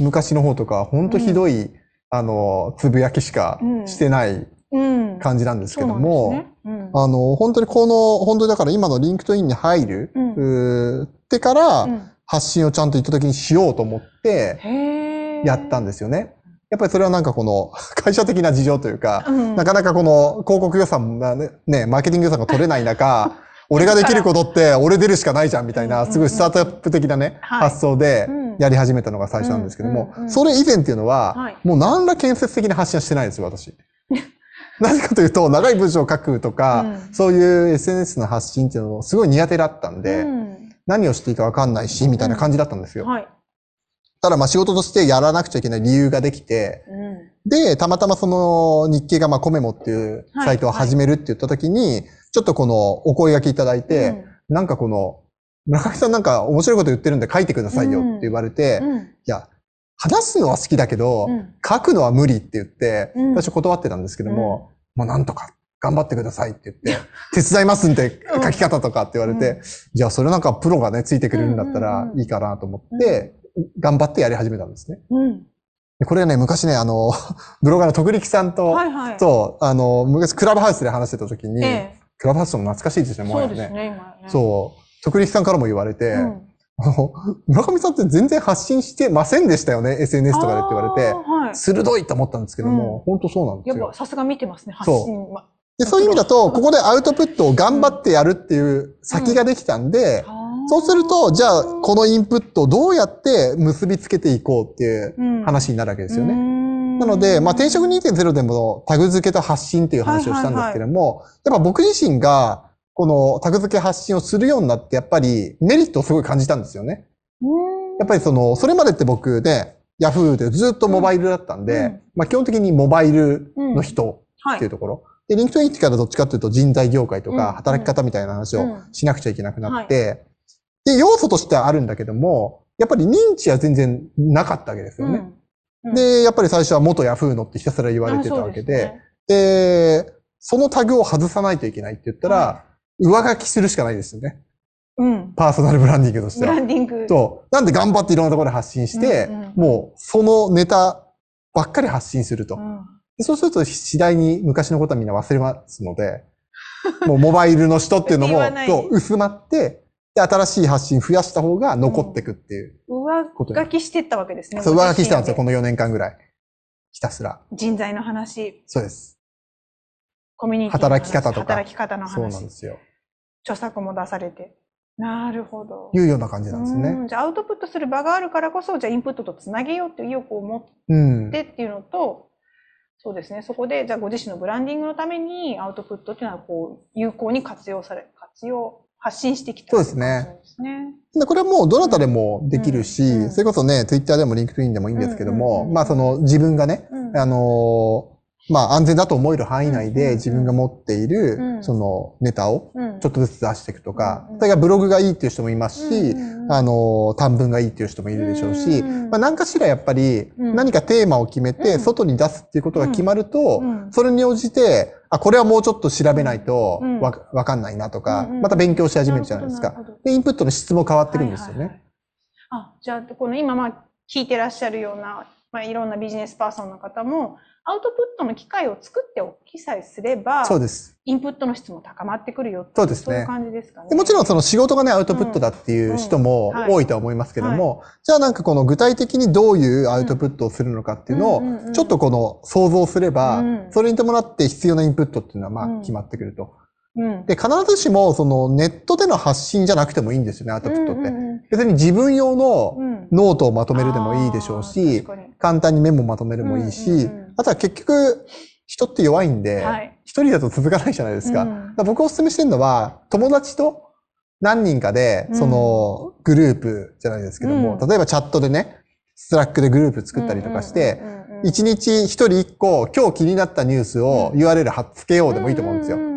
昔の方とか、本当ひどい、あの、つぶやきしかしてないうん。感じなんですけども、あの、本当にこの、本当にだから今の LinkedIn に入る、うってからうん発信をちゃんと意図的にしようと思ってやったんですよね。やっぱりそれはなんかこの [laughs] 会社的な事情というか、うん。なかなかこの広告予算がね、ねマーケティング予算が取れない中、[laughs] 俺ができることって俺出るしかないじゃんみたいな、すごいスタートアップ的なね、はい。発想でうん。やり始めたのが最初なんですけどもうんうんう、んそれ以前っていうのははい、もう何ら建設的な発信はしてないんですよ、私。[laughs] なぜかというと、長い文章を書くとか、うん。そういう SNS の発信っていうのもすごい苦手だったんで、うん。何をしていいかわかんないし、みたいな感じだったんですよ。はい。ただまあ仕事としてやらなくちゃいけない理由ができて、うん。で、たまたまその日経がまあコメモっていうサイトを始めるって言った時に、ちょっとこのお声掛けいただいて、なんかこの、村上さんなんか面白いこと言ってるんで書いてくださいよって言われて、いうん。うん。や、話すのは好きだけど、うん。書くのは無理って言って、うん。私断ってたんですけども、まあなんとか頑張ってくださいって言って、[laughs] 手伝いますんでうん書き方とかって言われて、じゃあそれなんかプロがね、ついてくれるんだったうんうんうん。らいいかなと思って、頑張ってやり始めたんですね。うん。でこれね、昔ね、あの、[laughs] ブロガーの徳力さんと、はいはい。と、あの、昔クラブハウスで話してた時に、えクラブハウスも懐かしいですね、え。もはやね。そうですね、今ね。そう。徳力さんからも言われて、うんあの、[laughs] 村上さんって全然発信してませんでしたよね、SNS とかでって言われてはい。鋭いと思ったんですけども、本当そうなんですよやっぱ。さすが見てますね、発そう信は。でそういう意味だと、ここでアウトプットを頑張ってやるっていう先ができたんで、あーそうすると、じゃあ、このインプットをどうやって結びつけていこうっていううん話になるわけですよね。ななので、まあ、転職2.0でもタグ付けと発信っていう話をしたんですけども、やっぱ僕自身が、このタグ付け発信をするようになって、やっぱりメリットをすごい感じたんですよね。やっぱりその、それまでって僕ね、ヤフーでずっとモバイルだったんで、うん。まあ基本的にモバイルの人はい。っていうところ。で、 LinkedIn 入ってからどっちかっていうと人材業界とうん。か働き方みたいな話をうん。しなくちゃいけなくなって、で、要素としてはあるんだけども、やっぱり認知は全然なかったわけですよね。うんで、やっぱり最初は元ヤフーのってひたすら言われてたわけで、あそうすねで、そのタグを外さないといけないって言ったら、は上書きするしかないですよね。うん。パーソナルブランディングとしてはブラ。ンディング。そう。なんで頑張っていろんなところで発信して、うんうんもうそのネタばっかり発信すると。うんでそうすると次第に昔のことはみんな忘れますので、もうモバイルの人っていうのも [laughs] そう薄まって、で、新しい発信増やした方が残ってくっていう。上書きしてったわけですね。そう、上書きしたんですよ、この。の4年間ぐらい。ひたすら。人材の話、そうです。コミュニティの話働き方とか働き方のそうなん話で、すよ。著作も出されて。なるほど。いうような感じなんですよね。うんじゃあアウトプットする場があるからこそ、じゃあインプットとつなげようっていう意欲を持っうん。てっていうのと、そうですね、そこで、じゃあご自身のブランディングのためにアウトプットっていうのはこう、有効に活用され、活用、発信してきた。そうですね。ですね。でこれはもうどなたでもできるし、うん。うん。それこそね、Twitter でも LinkedIn でもいいんですけども、うんうんうん。まあその自分がね、うん。あのーまあ安全だと思える範囲内で自分が持っている、うん。そのネタをうん。ちょっとずつ出していくとか、うんうん。それがブログがいいっていう人もいますし、あのー短文がいいっていう人もいるでしょうし、まあ何かしらやっぱりうん。何かテーマを決めてうん。外に出すっていうことが決まると、うん。それに応じて、あ、これはもうちょっと調べないとうん。わわかんないなとか、また勉強し始めるじゃないですか。で、インプットの質も変わってくるんですよね。あ、じゃあ、この今、まあ、聞いてらっしゃるような、まあ、いろんなビジネスパーソンの方も、アウトプットの機会を作っておきさえすれば、そうです。インプットの質も高まってくるよそうですね。そういう感じですかね。でもちろんその仕事がね、アウトプットだっていう人も多いとは思いますけども、じゃあなんかこの具体的にどういうアウトプットをするのかっていうのを、ちょっとこの想像すればうん、それに伴って必要なインプットっていうのはまうんあ決まってくると。うん、で、必ずしもそのネットでの発信じゃなくてもいいんですよね、アウトプットって。別に自分用のうん。ノートをまとめるでもいいでしょうあし簡単にメモまとめるもいいしあとは結局人って弱いんではい、一人だと続かないじゃないですか。うん。僕お勧めしてるのは、友達と何人かでう、ん。そのグループじゃないですけども、うん。例えばチャットでね、 Slack でグループ作ったりとかして、一日一人一個、今日気になったニュースをうん。URL 貼っつけようでもいいと思うんですよ。う。んうんうんうん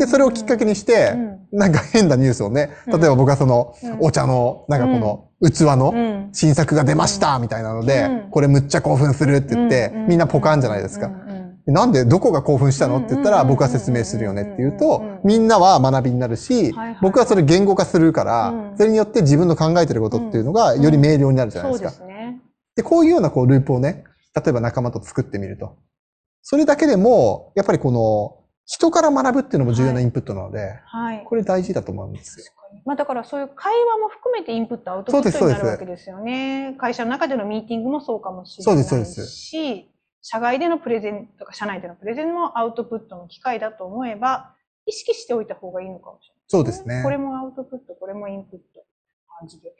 で、それをきっかけにして、なんか変なニュースをね、例えば僕はそのうん、お茶の、なんかこの、器のうん。新作が出ましたみたいなのでうん、これむっちゃ興奮するって言ってう、みんなポカンじゃないですか。なんで、どこが興奮したのって言ったら、うん僕は説明するよねって言うとみんなは学びになるし僕はそれ言語化するかうらん、それによって自分の考えてることっていうのが、より明瞭になるじゃないですか。で、こういうようなこうループをね、例えば仲間と作ってみると。それだけでも、やっぱりこの、人から学ぶっていうのも重要なインプットなので、はい。これ大事だと思うんですよ。まあだからそういう会話も含めてインプットアウトプットになるわけですよね。会社の中でのミーティングもそうかもしれないし、社外でのプレゼンとか社内でのプレゼンもアウトプットの機会だと思えば、意識しておいた方がいいのかもしれない。そうですね。これもアウトプット、これもインプット感じで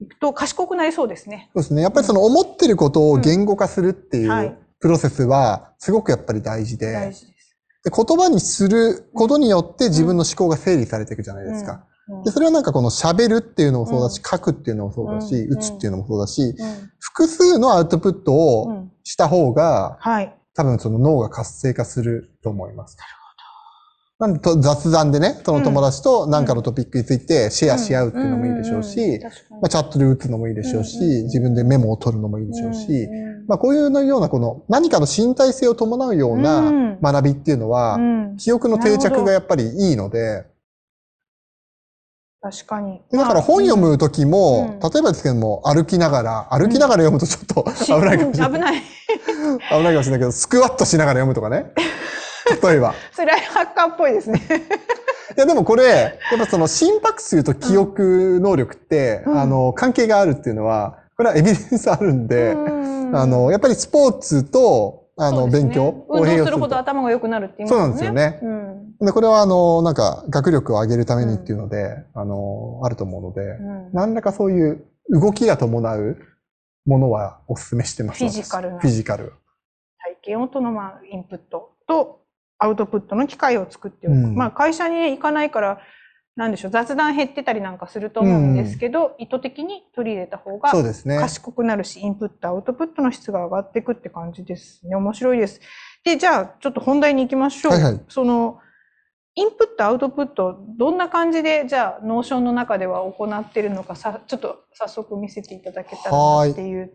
いくと賢くなりそうですね。そうですね。やっぱりその思ってることを言語化するっていうプロセスは、すごくやっぱり大事で、大事です。で言葉にすることによって自分の思考が整理されていくじゃないですか。うん。で、それはなんかこの喋るっていうのもそうだし、う書くっていうのもそうだし、うん。打つっていうのもそうだし、うん。複数のアウトプットうをん。した方が、はい。多分その脳が活性化すると思います。なんでと雑談でね、その友達と何かのトピックについてシェアし合うっていうのもいいでしょうし、まあ、チャットで打つのもいいでしょうし、自分でメモを取るのもいいでしょうし、まあ、こういうようなこの何かの身体性を伴うよううんな学びっていうのは、うん記憶の定着がやっぱりいいので、確かに。でだから本読む時も、うん例えばですけども、歩きながら、歩きながら読むとちょっと [laughs] 危ないかもしれない。危ない。[laughs] 危ないかもしれないけど、スクワットしながら読むとかね。[laughs] 例えば。それハッカーっぽいですね。いや、でもこれ、やっぱその心拍数と記憶能力って、うんあの、関係があるっていうのは、これはエビデンスあるんで、うんあの、やっぱりスポーツと、あの、ね勉強運動するほどと。頭が良くなるって言いそうますよね。なんですよね。うん。で、これはあの、なんか、学力を上げるためにっていうので、あの、あると思うので、うん何らかそういう動きが伴うものはお勧めしてます。フィジカルなフィジカル。体験をとのまあインプットとアウトプットの機会を作っておく。うんまあ会社に行かないから、なんでしょう、雑談減ってたりなんかすると思うんですけど、意図的に取り入れた方がそうですね。賢くなるし、インプット、アウトプットの質が上がっていくって感じですね。面白いです。で、じゃあ、ちょっと本題に行きましょう。はいはいその、インプット、アウトプット、どんな感じで、じゃあ、 Notion の中では行っているのか、さ、ちょっと早速見せていただけたらなっていう。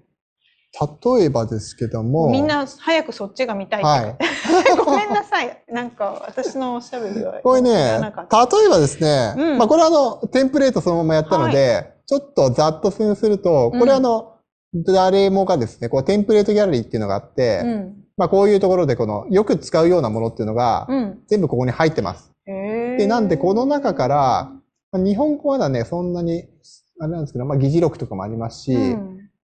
例えばですけども。みんな早くそっちが見たいはい。[laughs] ごめんなさい。なんか、私のおしゃべりは。これね、例えばですね、うんまあこれはあの、テンプレートそのままやったので、ちょっとざっと説明すると、これあの、誰もがですね、こうテンプレートギャラリーっていうのがあって、うん。まあこういうところでこの、よく使うようなものっていうのが、うん。全部ここに入ってます。で、なんでこの中から、まあ日本語はだね、そんなに、あれなんですけど、まあ議事録とかもありますし、うん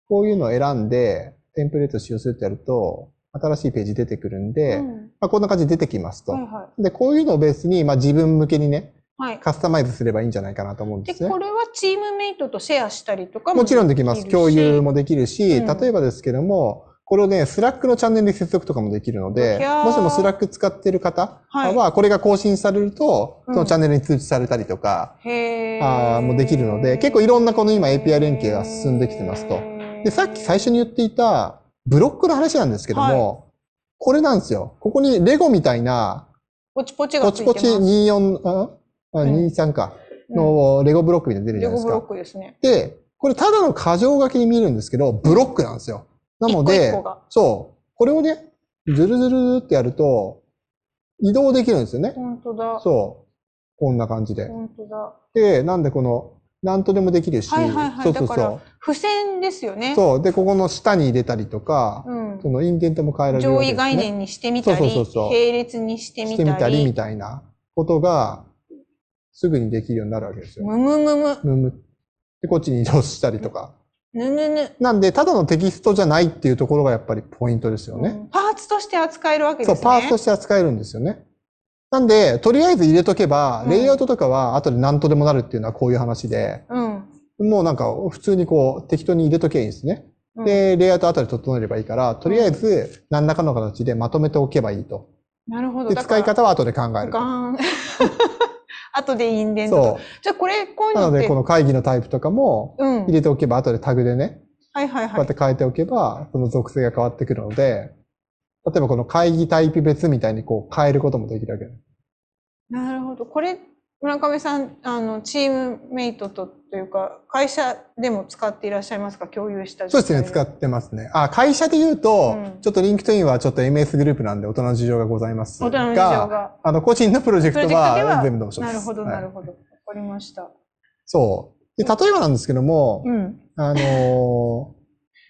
こういうのを選んで、テンプレート使用するってやると、新しいページ出てくるんで、うんまあこんな感じで出てきますと。はいはで、こういうのをベースに、まあ自分向けにね、い。はい。カスタマイズすればいいんじゃないかなと思うんでで、すねこ。れはチームメイトとシェアしたりとかもちろんできます。共有もできるし、うん例えばですけども、これをね、 Slack のチャンネルに接続とかもできるのでもしも Slack 使ってる方はこれが更新されると、うんそのチャンネルに通知されたりとか、へーあーもうできるので結構いろんなこの今 API 連携が進んできてますとで、さっき最初に言っていた、ブロックの話なんですけども、これなんですよ。ここにレゴみたいな、ポチポチがポチポついてます。チ24、ああうん23か、うんのレゴブロックみたいなの出るじレゴブロゃないですか。ックですね。で、これただの箇条書きに見えるんですけど、ブロックなんですよ。なので一個一個が、そう。これをね、ズルズルってやると、移動できるんですよね。本当だ。そう。こんな感じで。本当だ。で、なんでこの、なんとでもできるし、はいはいはいそうそうそ付箋ですよねう。。そう。で、ここの下に入れたりとか、うんそのインデントも変えられるわです、ね。位概念にしてみたり、そうそうそう並列にしてみしてみたり。たりみたいなことが、すぐにできるようになるわけですよ。むむむむ。むむ。で、こっちに移動したりとか。ぬぬぬ。なんで、ただのテキストじゃないっていうところがやっぱりポイントですよね。うんパーツとして扱えるわけですね。そう、パーツとして扱えるんですよね。なんで、とりあえず入れとけば、うんレイアウトとかは後で何とでもなるっていうのはこういう話で、うん。もうなんか普通にこう適当に入れとけばいいんですね。うん、で、レイアウト後で整えればいいから、とりあえず何らかの形でまとめておけばいいと。なるほど。使い方は後で考えると。ガーン。[laughs] 後でインデント。そじゃあこれ、こういうう。なので、この会議のタイプとかもうん。入れておけば後でタグでね、はいはいはいこうやって。変えておけば、その属性が変わってくるので、例えばこの会議タイプ別みたいにこう変えることもできるわけ。なるほど。これ、村上さん、あの、チームメイトとというか、会社でも使っていらっしゃいますか？共有したそうですね、使っってますね。あ、会社で言うと、うんちょっと LinkedIn はちょっと MS グループなんで大人の事情がございますが。大人の事情が。あの、個人のプロジェクトは、は全部 Notion です。なるほど、はいなるほど。わかりました。そう。で、例えばなんですけども、うん。あのー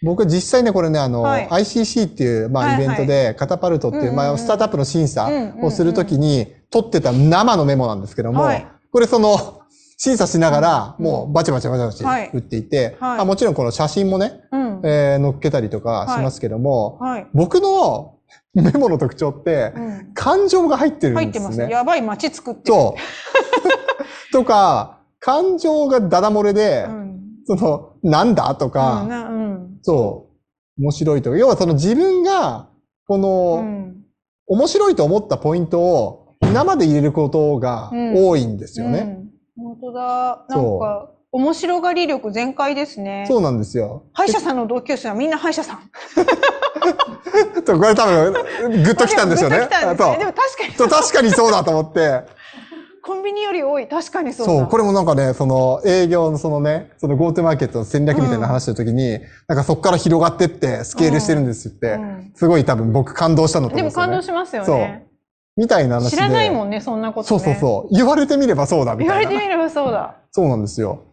僕実際ね、これね、あの、はい ICC っていう、まあ、はいはいイベントで、カタパルトっていう、まあ、スタートアップの審査うんをするときに、取ってた生のメモなんですけども、はいこれその、審査しながら、うんもうバチバチバチバチはい打っていて、はいまあ、もちろんこの写真もね、うん。えー載っけたりとかしますけども、はい。僕の [laughs] メモの特徴って、うん。感情が入ってるんですね。入ってます。やばい街作ってる。そう。[laughs] とか、感情がダダ漏れで、うん。その、なんだ？とか、うんなうん。そう、面白いとか、要はその自分が、この、うん面白いと思ったポイントを生で入れることが多いんですよね。うん。本当だ。なんか、面白がり力全開ですね。そうなんですよ。歯医者さんの同級生はみんな歯医者さん。[laughs] これ多分、グッときたんですよね。[laughs] ですね。でも確かにそう確かにそうだと思って。コンビニより多い。確かにそうだ。そう、これもなんかね、その営業のそのね、その GoTo マーケットの戦略みたいな話してるときに、なんかそこから広がってってスケールしてるんですって、うんすごい多分僕感動したのとでも思うんですよね。感動しますよね。みたいな話で。知らないもんね、そんなことそうね。そうそう。言われてみればそうだみたいな。言われてみればそうだ。そうなんですよ。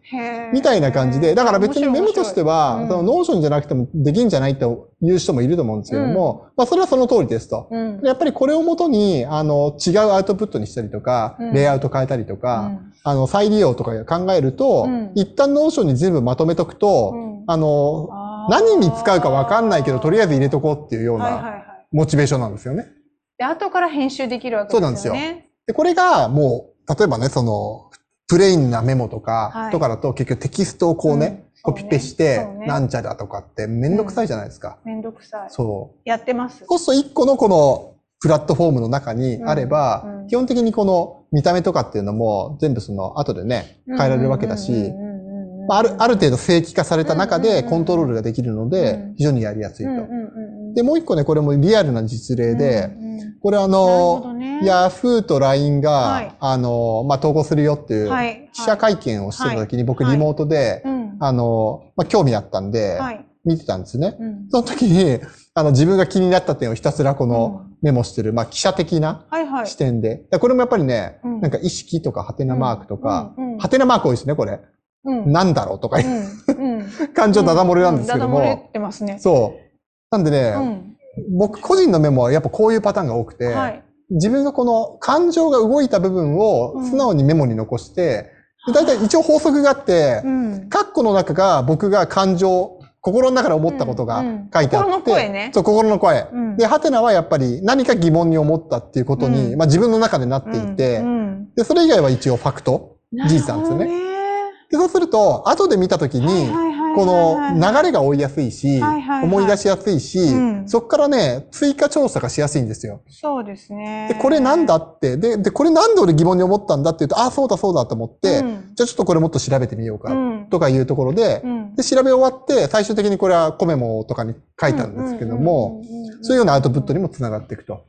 みたいな感じで、だから別にメモとしては、面白いその Notion じゃなくてもできんじゃないという人もいると思うんですけども、まあそれはその通りですと。うん。やっぱりこれをもとに、あの、違うアウトプットにしたりとか、うんレイアウト変えたりとうか、んあの、再利用とか考えると、うん一旦 Notion に全部まとめとくと、うんあの、何に使うかわかんないけど、とりあえず入れとこうっていうようなはいはいはい。モチベーションなんですよね。で、後から編集できるわけですよね。そうなんですで、これがもう、例えばね、その、プレインなメモとか、はい。とかだと結局テキストをこうね、うん。コピペして、なんちゃらとかってめんどくさいじゃないですか。めんどくさい。そう。やってます。そうすると一個のこのプラットフォームの中にあれば、基本的にこの見た目とかっていうのも全部その後でね、変えられるわけだし、あある、ある程度正規化された中でコントロールができるのうでん、非常にやりやすいと。で、もう一個ね、これもリアルな実例で、これあの、ね。ヤフーと LINE が、はいあの、まあ、投稿するよっていう、はい記者会見をしてた時に僕はいリモートで、うん。あの、まあ、興味あったんで、はい。見てたんですね。うんその時に、あの、自分が気になった点をひたすらこのうんメモしてる、まあ、記者的なはいはい視。点で。でこれもやっぱりね、うんなんか意識とかハテナマークとか、うんうんハテナマーク多いですね、これ。うん。なんだろうとか、うん。うん。[laughs] 感情ダダ漏れなんですけども。うんダダ漏れてますね。そう。なんでね、うん。僕個人のメモはやっぱこういうパターンが多くて、はい。自分がこの感情が動いた部分を素直にメモに残して、で大体一応法則があってう、ん。カッコの中が僕が感情、心の中で思ったことがうんうん。書いてあって、心の声ね。そう、心の声。うん。で、ハテナはやっぱり何か疑問に思ったっていうことに、うん。まあ自分の中でなっていて、うん。で、それ以外は一応ファクト、事実なんですよね。で、そうすると、後で見たときに、はいはいこの流れが追いやすいし、思い出しやすいし、うんそこからね、追加調査がしやすいんですよ。そうですね。で、これなんだって、で、で、これなんで俺疑問に思ったんだって言うと、ああ、そうだそうだと思って、うんじゃあちょっとこれもっと調べてみようか、うんとかいうところで、うんで、調べ終わって、最終的にこれはコメモとかに書いたんですけども、そういうようなアウトプットにもつながっていくと。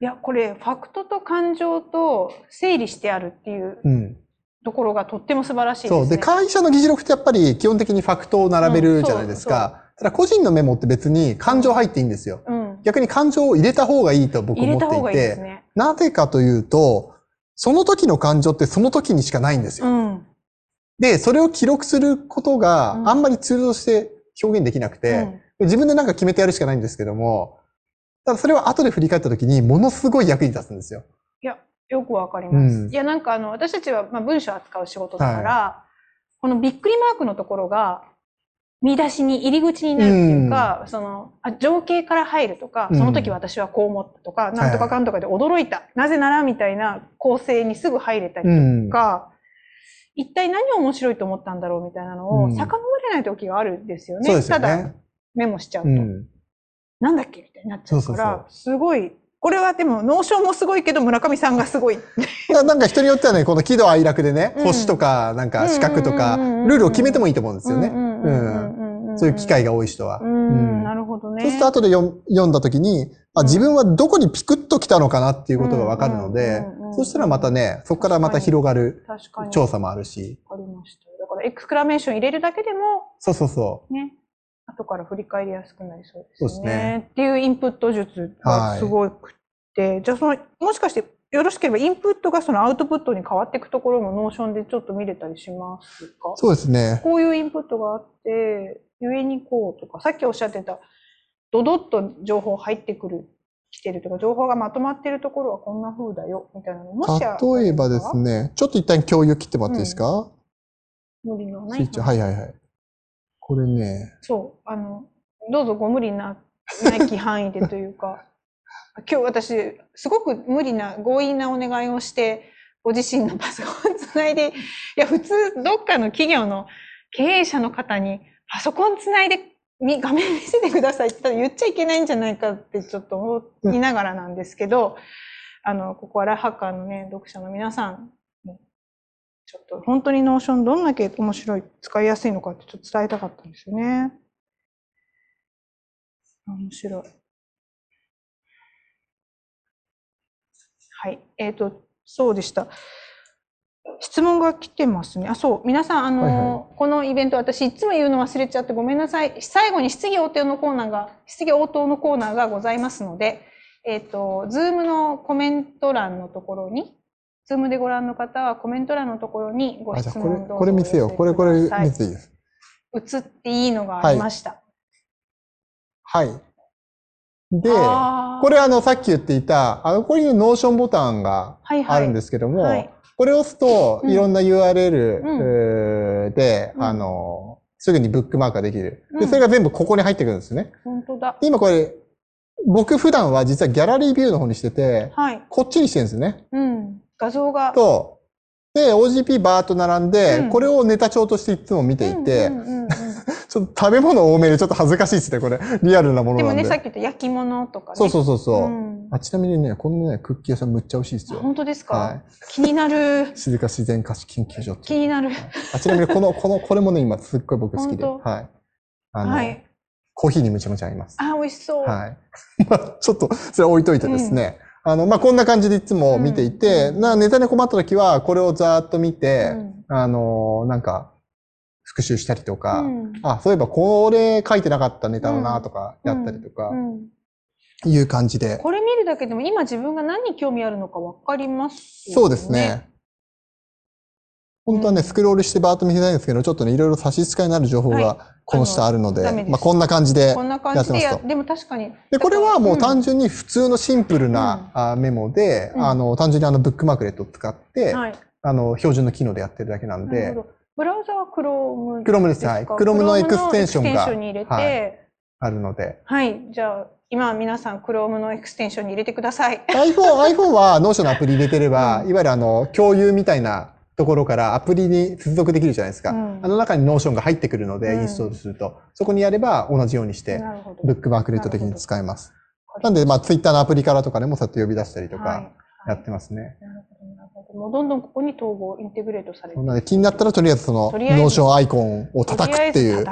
いや、これ、ファクトと感情と整理してあるっていううん。ところがとっても素晴らしいですね。そう。で、会社の議事録ってやっぱり基本的にファクトを並べるじゃないですか。ただ個人のメモって別に感情入っていいんですよ。うん。逆に感情を入れた方がいいと僕思っていた方がいいですて、ね。なぜかというと、その時の感情ってその時にしかないんですよ。うん。で、それを記録することがうんあんまりツールとして表現できなくて、自分でなんか決めてやるしかないんですけども、ただそれは後で振り返った時にものすごい役に立つんですよ。よくわかります。うんいや、なんかあの、私たちは、まあ、文章を扱う仕事だから、このびっくりマークのところが、見出しに入り口になるっていうか、その、あ情景から入るとか、うんその時私はこう思ったとか、なんとかかんとかで驚いた、なぜならみたいな構成にすぐ入れたりうんと。か、一体何を面白いと思ったんだろうみたいなのを、うん遡れない時があるんですよね。よただね。メモしちゃうと。うん。なんだっけみたいになっちゃうから、すごい、これはでも、 Notion もすごいけど、村上さんがすごい。だなんか人によってはね、この喜怒哀楽でね、うん星とか、なんか四角とか、ルールを決めてもいいと思うんですよね。そういう機会が多い人は。なるほどね。そうすると後で読読んだ時に、あ、うん自分はどこにピクッと来たのかなっていうことがわかるのでそしたらまたね、そこからまた広がる。調査もあるし。わかりました。だからエクスクラメーション入れるだけでも、そうそうそね、後から振り返りやすくなりそうですね。そうですねっていうインプット術がすごくて、じゃあその、もしかしてよろしければインプットがそのアウトプットに変わっていくところも Notion でちょっと見れたりしますか？う。そうですね。こういうインプットがあって、ゆえにこうとか、さっきおっしゃってた、ドドッと情報入ってくる、来てるとか、情報がまとまってるところはこんな風だよ、みたいなの。もしあ例えばですね、ちょっと一旦共有切ってもらっていいですか、無理のないはいはいはい。これね、そう、あの、どうぞご無理な、ないき範囲でというか、[laughs] 今日私、すごく無理な、強引なお願いをして、ご自身のパソコンつないで、いや、普通、どっかの企業の経営者の方に、パソコンつないで、み画面見せてくださいって言っちゃいけないんじゃないかってちょっと思いながらなんですけど、あの、ここはライフハッカーのね、読者の皆さんに、ちょっと本当に Notion どんだけ面白い、使いやすいのかってちょっと伝えたかったんですよね。面白い。はい。えっ、と、そうでした。質問が来てますね。あ、そう。皆さん、あの、はいはこのイベント、私いつも言うの忘れちゃってごめんなさい。最後に質疑応答のコーナーが、質疑応答のコーナーがございますので、えっ、と、 Zoom のコメント欄のところに、 Zoom でご覧の方はコメント欄のところにご質問どうぞ、これ見せよう。これ、これ見ていいです。映っていいのがありました。はい。で、あーこれあの、さっき言っていた、あの、ここに Notion ボタンがはいはいあるんですけども、はいこれを押すと、うんいろんな URL、うんうんあの、すぐにブックマークができる。で、うんそれが全部ここに入ってくるんですね。本当だ。今これ、僕普段は実はギャラリービューの方にしてて、はい。こっちにしてるんですね。うん。画像が。と、で、OGP バーっと並んで、うんこれをネタ帳としていつも見ていて、うんうんうんうん [laughs] ちょっと食べ物多めでちょっと恥ずかしいですね、これ。リアルなものなんで。でもね、さっき言った焼き物とかね。そうそうそうそう。んあちなみにね、このね、クッキー屋さんむっちゃ美味しいですあよ。本当ですか、はい気になる。静か自然可視研究所って気になる。あちなみにこの、この、これもね、今すっごい僕好きで。はい。あの、はい。コーヒーにむちゃむちゃ合います。あ、美味しそう。はい。[laughs] まあちょっと、それは置いといてですね。あの、まあ、こんな感じでいつも見ていて、うん。な、ネタに困った時は、これをざーっと見て、うん。あの、なんか、復習したりとか、うん。あ、そういえばこれ書いてなかったネタだなとか、やったりとかう、ん。いう感じで。これ見るだけでも今自分が何に興味あるのか分かりますよそうですね。。本当はね、うん。スクロールしてバーッと見せたいんですけど、ちょっとね、いろいろ差し支えになる情報はがこの下あるので、あのまあこんな感じでこんな感じでやってますと。でも確かに。で、これはもう単純に普通のシンプルな、あメモで、うんあの、単純にあのブックマークレットを使って、はい。あの、標準の機能でやってるだけなんで。ブラウザは Chrome Chrome ですはい Chrome のエクステンションがエクステンションに入れて、はいはい、あるので。じゃあ、今皆さん Chrome のエクステンションに入れてください。iPhone、iPhone は Notion のアプリ入れてれば、うんいわゆるあの、共有みたいなところからアプリに接続できるじゃないですか。うんあの中に Notion が入ってくるので、うんインストールすると、そこにやれば同じようにして。ブックマークレット的に使えます。ななんで、まあ、Twitter のアプリからとかでもそうやって呼び出したりとはいか、やってますね。なるほど、なるほど。もうどんどんここに統合、インテグレートされてなので、気になったらとりあえずその、とりあえず Notion アイコンを叩くっていう。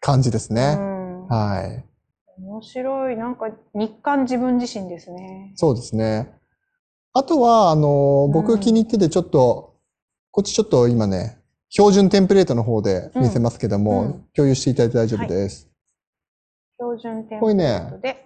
感じですうね。ん。はい。面白い。なんか日韓自分自身ですね。そうですね。あとは、あの、うん僕気に入っててちょっと、こっちちょっと今ね、標準テンプレートの方で見せますけども、うんうん共有していただいて大丈夫です。標準点これねで。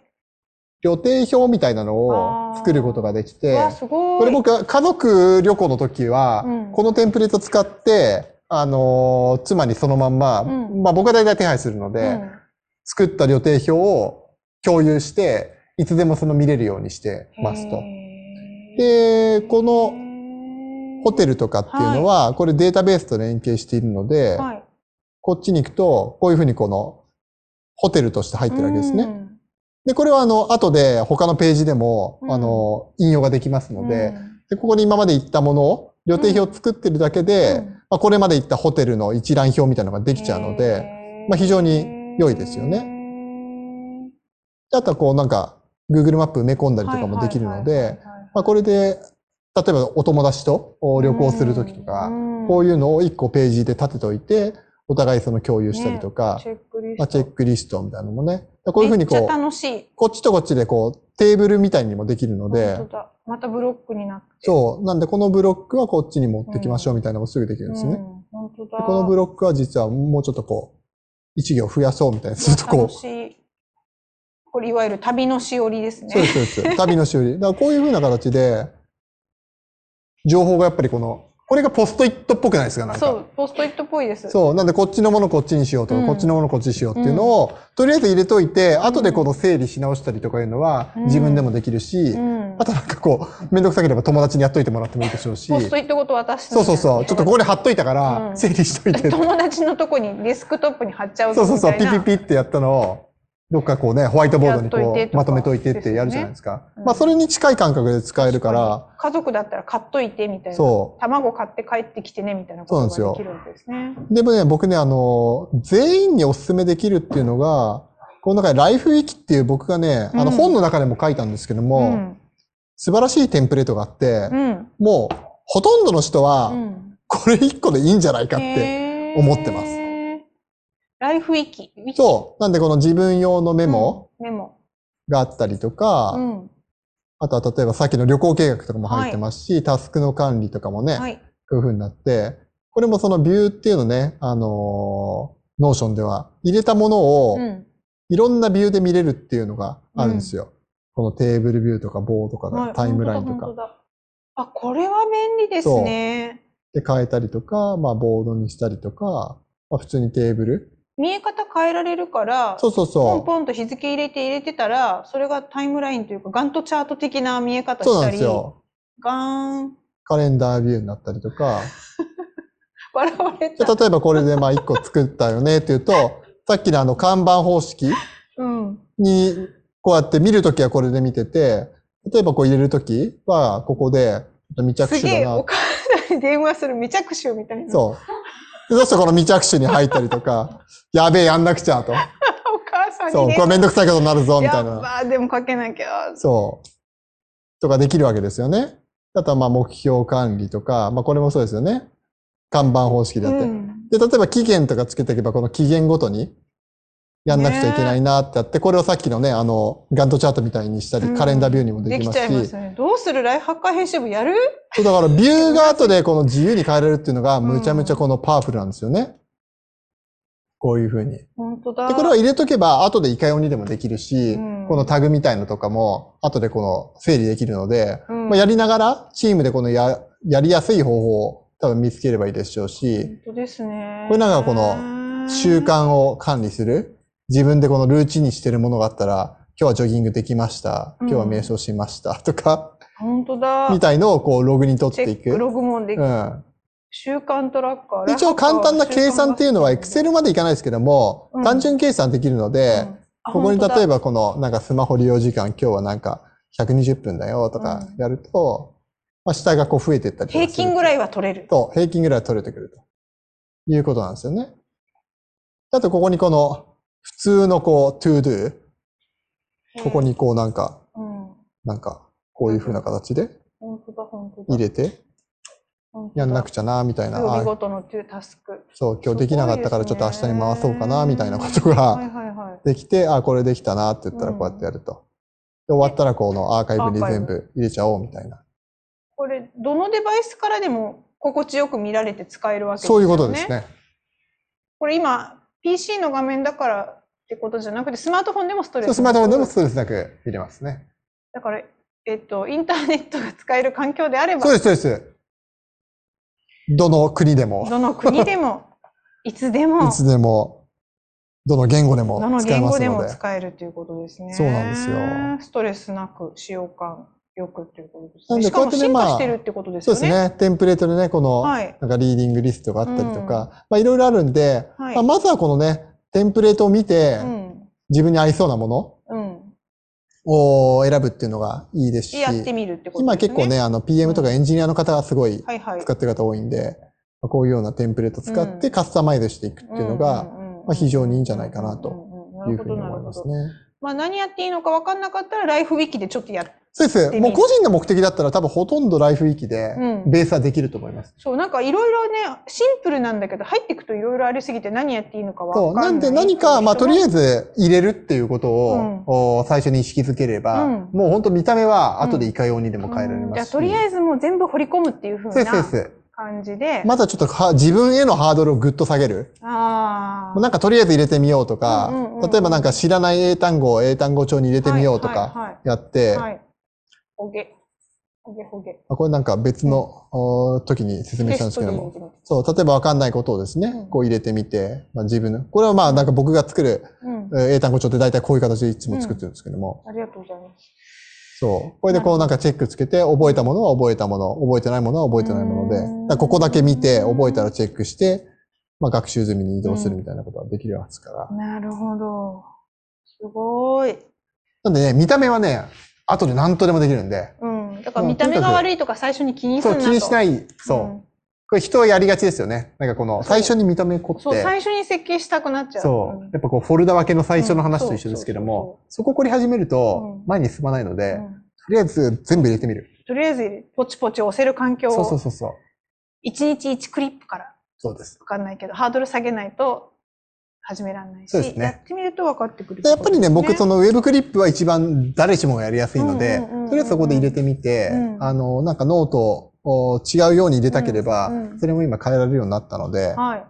予定表みたいなのを作ることができて。これ僕は家族旅行の時は、うんこのテンプレート使って、あのー妻にそのまんま、うんまあ僕は大体手配するので、うん作った予定表を共有して、いつでもその見れるようにしてますと。で、このホテルとかっていうのは、これデータベースと連携しているので、はい。こっちに行くと、こういうふうにこの、ホテルとして入ってるわけですね。うん。で、これはあの、後で他のページでも、うん。あの、引用ができますので、うん。で、ここに今まで行ったものを、予定表を作ってるだけで、うん。まあ、これまで行ったホテルの一覧表みたいなのができちゃうので、まあ非常に良いですよね。であとはこうなんか、Google マップ埋め込んだりとかもできるのでまあこれで、例えばお友達とお旅行するときとか、こういいうのを一個ページで立てておいて、お互いその共有したりとか、チェックリスト。まあ、チェックリストみたいなのもね。こういうふうにこう、楽しい。こっちとこっちでこう、テーブルみたいにもできるので。またブロックになって。そう。なんでこのブロックはこっちに持ってきましょうみたいなのもすぐできるんですよね。うん、本当だ。でこのブロックは実はもうちょっとこう、一行増やそうみたいにするとこ楽しい。これいわゆる旅のしおりですう、ね。そうです、そうです。旅の修理。だからこういう風な形で、情報がやっぱりこの、これがポストイットっぽくないですかなんか。そう、ポストイットっぽいです。そう。なんで、こっちのものこっちにしようとか、うんこっちのものこっちにしようっていうのを、とりあえず入れといて、後でこの整理し直したりとかいうのは、うん自分でもできるし、うんあ。となんかこう、めんどくさければ友達にやっといてもらってもいいでしょうし。ポストイットごと渡して。そうそうそう。ちょっとここに貼っといたから、うん整理しといて。友達のとこにデスクトップに貼っちゃうそうそうそう。ピピピってやったのを、どっかこうね、ホワイトボードにこう、まとめといてってやるじゃないですか。ですよねうんまあ、それに近い感覚で使えるから、家族だったら買っといてみたいな。そ卵買って帰ってきてねみたいなことができるんですね。う。でもね、僕ね、あの、全員にお勧めできるっていうのが、この中でライフウィキっていう僕がね、あのうん本の中でも書いたんですけども、うん。素晴らしいテンプレートがあって、うん。もう、ほとんどの人はう、ん。これ一個でいいんじゃないかって。思ってます Life Wiki。そう。なんでこの自分用のメモうんメモ。があったりとか、うん。あとは例えばさっきの旅行計画とかも入ってますし、タスクの管理とかもね、はい。こういう風になって、これもそのビューっていうのね、あのー、 Notion では入れたものをうん。いろんなビューで見れるっていうのがあるんですよ。このテーブルビューとかボードとか、はいタイムラインとかあ、これは便利ですね。で変えたりとか、まあボードにしたりとか、まあ普通にテーブル。見え方変えられるから、そうそうポンそポンと日付入れて入れてたら、それがタイムラインというか、ガントチャート的な見え方う。そうなしたり、んですよ。ガーン、カレンダービューになったりとか。[laughs] 笑われた。例えばこれでまあ1個作ったよねっていうと、[laughs] さっきのあの看板方式うん。にこうやって見るときはこれで見てて、例えばこう入れるときはここでちょっと未着すげえ、手だなお。母さんに電話する未着手みたいな。そう。でそしてこの未着手に入ったりとか、[laughs] やべえ、やんなくちゃと。[laughs] お母さんにそう、これめんどくさいことになるぞ、みたいな。やっばでもかけなきゃ。そう。とかできるわけですよね。あとはまあ目標管理とか、まあこれもそうですよね。看板方式だって。うんで、例えば期限とかつけておけば、この期限ごとにやんなくちゃいけないなってやって、これをさっきのね、あの、ガントチャートみたいにしたり、うんカレンダービューにもでできちきますし、ゃいますね。どうする？ライフハッカー編集部やる？そうだからビューが後でこの自由に変えられるっていうのが、むちゃむちゃこのパワフルなんですよね。こういうふうに。で、本当だ。これを入れとけば、後でいかようにでもできるし、うんこのタグみたいのとかも、後でこの整理できるので、うんまあ、やりながら、チームでこのや、やりやすい方法を多分見つければいいでしょうし、本当ですね。これなんかこの習慣を管理する、自分でこのルーチンにしてるものがあったら、今日はジョギングできました。今日は瞑想しました。とか、本当だ。みたいのをこうログに取っていく。ログもできる。うん。習慣トラッカー。一応簡単な計算っていうのは Excel までいかないですけども、うん単純計算できるので、ここに例えば、ばこのなんかスマホ利用時間今日はなんか120分だよとかうんやると、まあ下がこう増えていったり平均ぐいらいは取れる。と、平均ぐらいは取れてくるということなんですよね。あとここにこの普通のこう to do、ここにこうなんか、うん。なんかこういう風な形で。入れてやんなくちちゃなみたいな。曜日あごとのトゥータスク。そう、今日できなかったからちょっと明日に回そうかなみたいな [laughs] ことはが。できて、あ、これできたなって言ったらこうやってやると。で終わったらこのアーカイブに全部入れちゃおうみたいな。これ、どのデバイスからでも心地よく見られて使えるわけですよね。そういうことです。ね。これ今、PC の画面だからってことじゃなくて、スマートフォンでもストレススマートフォンでもストレスなく見れますね。だから、えっと、インターネットが使える環境であればそう、です、そうです。どの国でも、どの国でも、[laughs] いつでもい、つでも、どの言語でもどの使え言語でますので。も使えるということですね。そうなんですよストレスなく、使用感よくっていうことですなんね。しかも進化まあしてるってことですよね。そうですね。テンプレートでね、この、はい。なんかリーディングリストがあったりとうんか、まあいろいろあるんで、はいまあまずはこのね、テンプレートを見て、うん。自分に合いそうなものうん。を選ぶっていうのがいいですし、やってみるってことですね。今結構ね、あの PM とかエンジニアの方がすごい。使ってる方多いんで、まあこういうようなテンプレート使ってうんカスタマイズしていくっていうのが、まあ非常にいいんじゃないかなというふうに思います。ね。まあ何やっていいのか分かんなかったら、ライフウィキでちょっとやそうです。もう個人の目的だったら多分ほとんどライフウィキでうんベースはできると思います。そう、なんかいろいろね、シンプルなんだけど、入っていくといろいろありすぎて何やっていいのかわかそう。んない。なんで何か、まあとりあえず入れるっていうことを、うんお最初に意識づければ、うんもう本当見た目は後でいかようにでも変えられますし。じゃあとりあえずもう全部掘り込むっていう風そうです、そうなです。感じで。まずはちょっとは自分へのハードルをぐっと下げる。ああ。なんかとりあえず入れてみようとか、うんうんうん例えばなんか知らない英単語を英単語帳に入れてみようとはいはいはかやって、はい。ほげ。ほげほげ。あこれなんか別の、お時に説明したんですけども。そう、例えばわかんないことをですね、うんこう入れてみて、まあ自分の、これはまあなんか僕が作る英単語帳って大体こういう形でいつも作ってるんですけども、ありがとうございます。そう。これでこうなんかチェックつけて、覚えたものは覚えたもの、覚えてないものは覚えてないもので、ここだけ見て、覚えたらチェックして、まあ学習済みに移動するみたいなことはできるわけですから。なるほど。すごい。なんでね、見た目はね、後で何とでもできるんで、うん。だから見た目が悪いとか最初に気にすそう、るなと。。気にしないい、そう。これ人はやりがちですよね。なんかこの、そう最初に見た目凝って、そう、最初に設計したくなっちゃう。そう。やっぱこう、フォルダ分けの最初の話と一緒ですけどうんも、そこ凝り始めるとうん、前に進まないので、うんとりあえず全部入れてみる。とりあえず、ポチポチ押せる環境そうそうを、そうそう。1日1クリップから、そうです。わかんないけど、ハードル下げないと始められないし、そうですねやってみると分かってくる、でやっぱりね、僕その、のウェブクリップは一番誰しもがやりやすいのでとりあえずそこで入れてみてう、んあの、なんかノートを違うように入れたければうんうん、それも今変えられるようになったので、はい。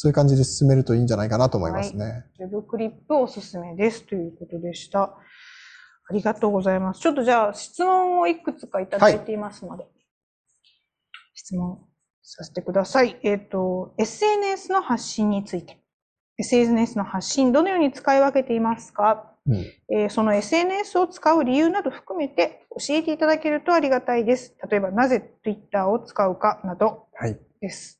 そういう感じで進めるといいんじゃないかなと思いますね。ウェブクリップおすすめですということでした。ありがとうございます。ちょっとじゃあ質問をいくつかいただいていますので、質問させてください。えっ、と、SNS の発信について。SNS の発信、どのように使い分けていますか、うんえーその SNS を使う理由など含めて教えていただけるとありがたいです。例えば、なぜ Twitter を使うかなどはい。です。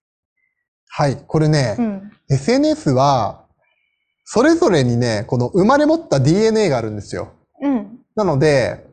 はい。これねう、ん。SNS は、それぞれにね、この生まれ持った DNA があるんですよ。うん。なので、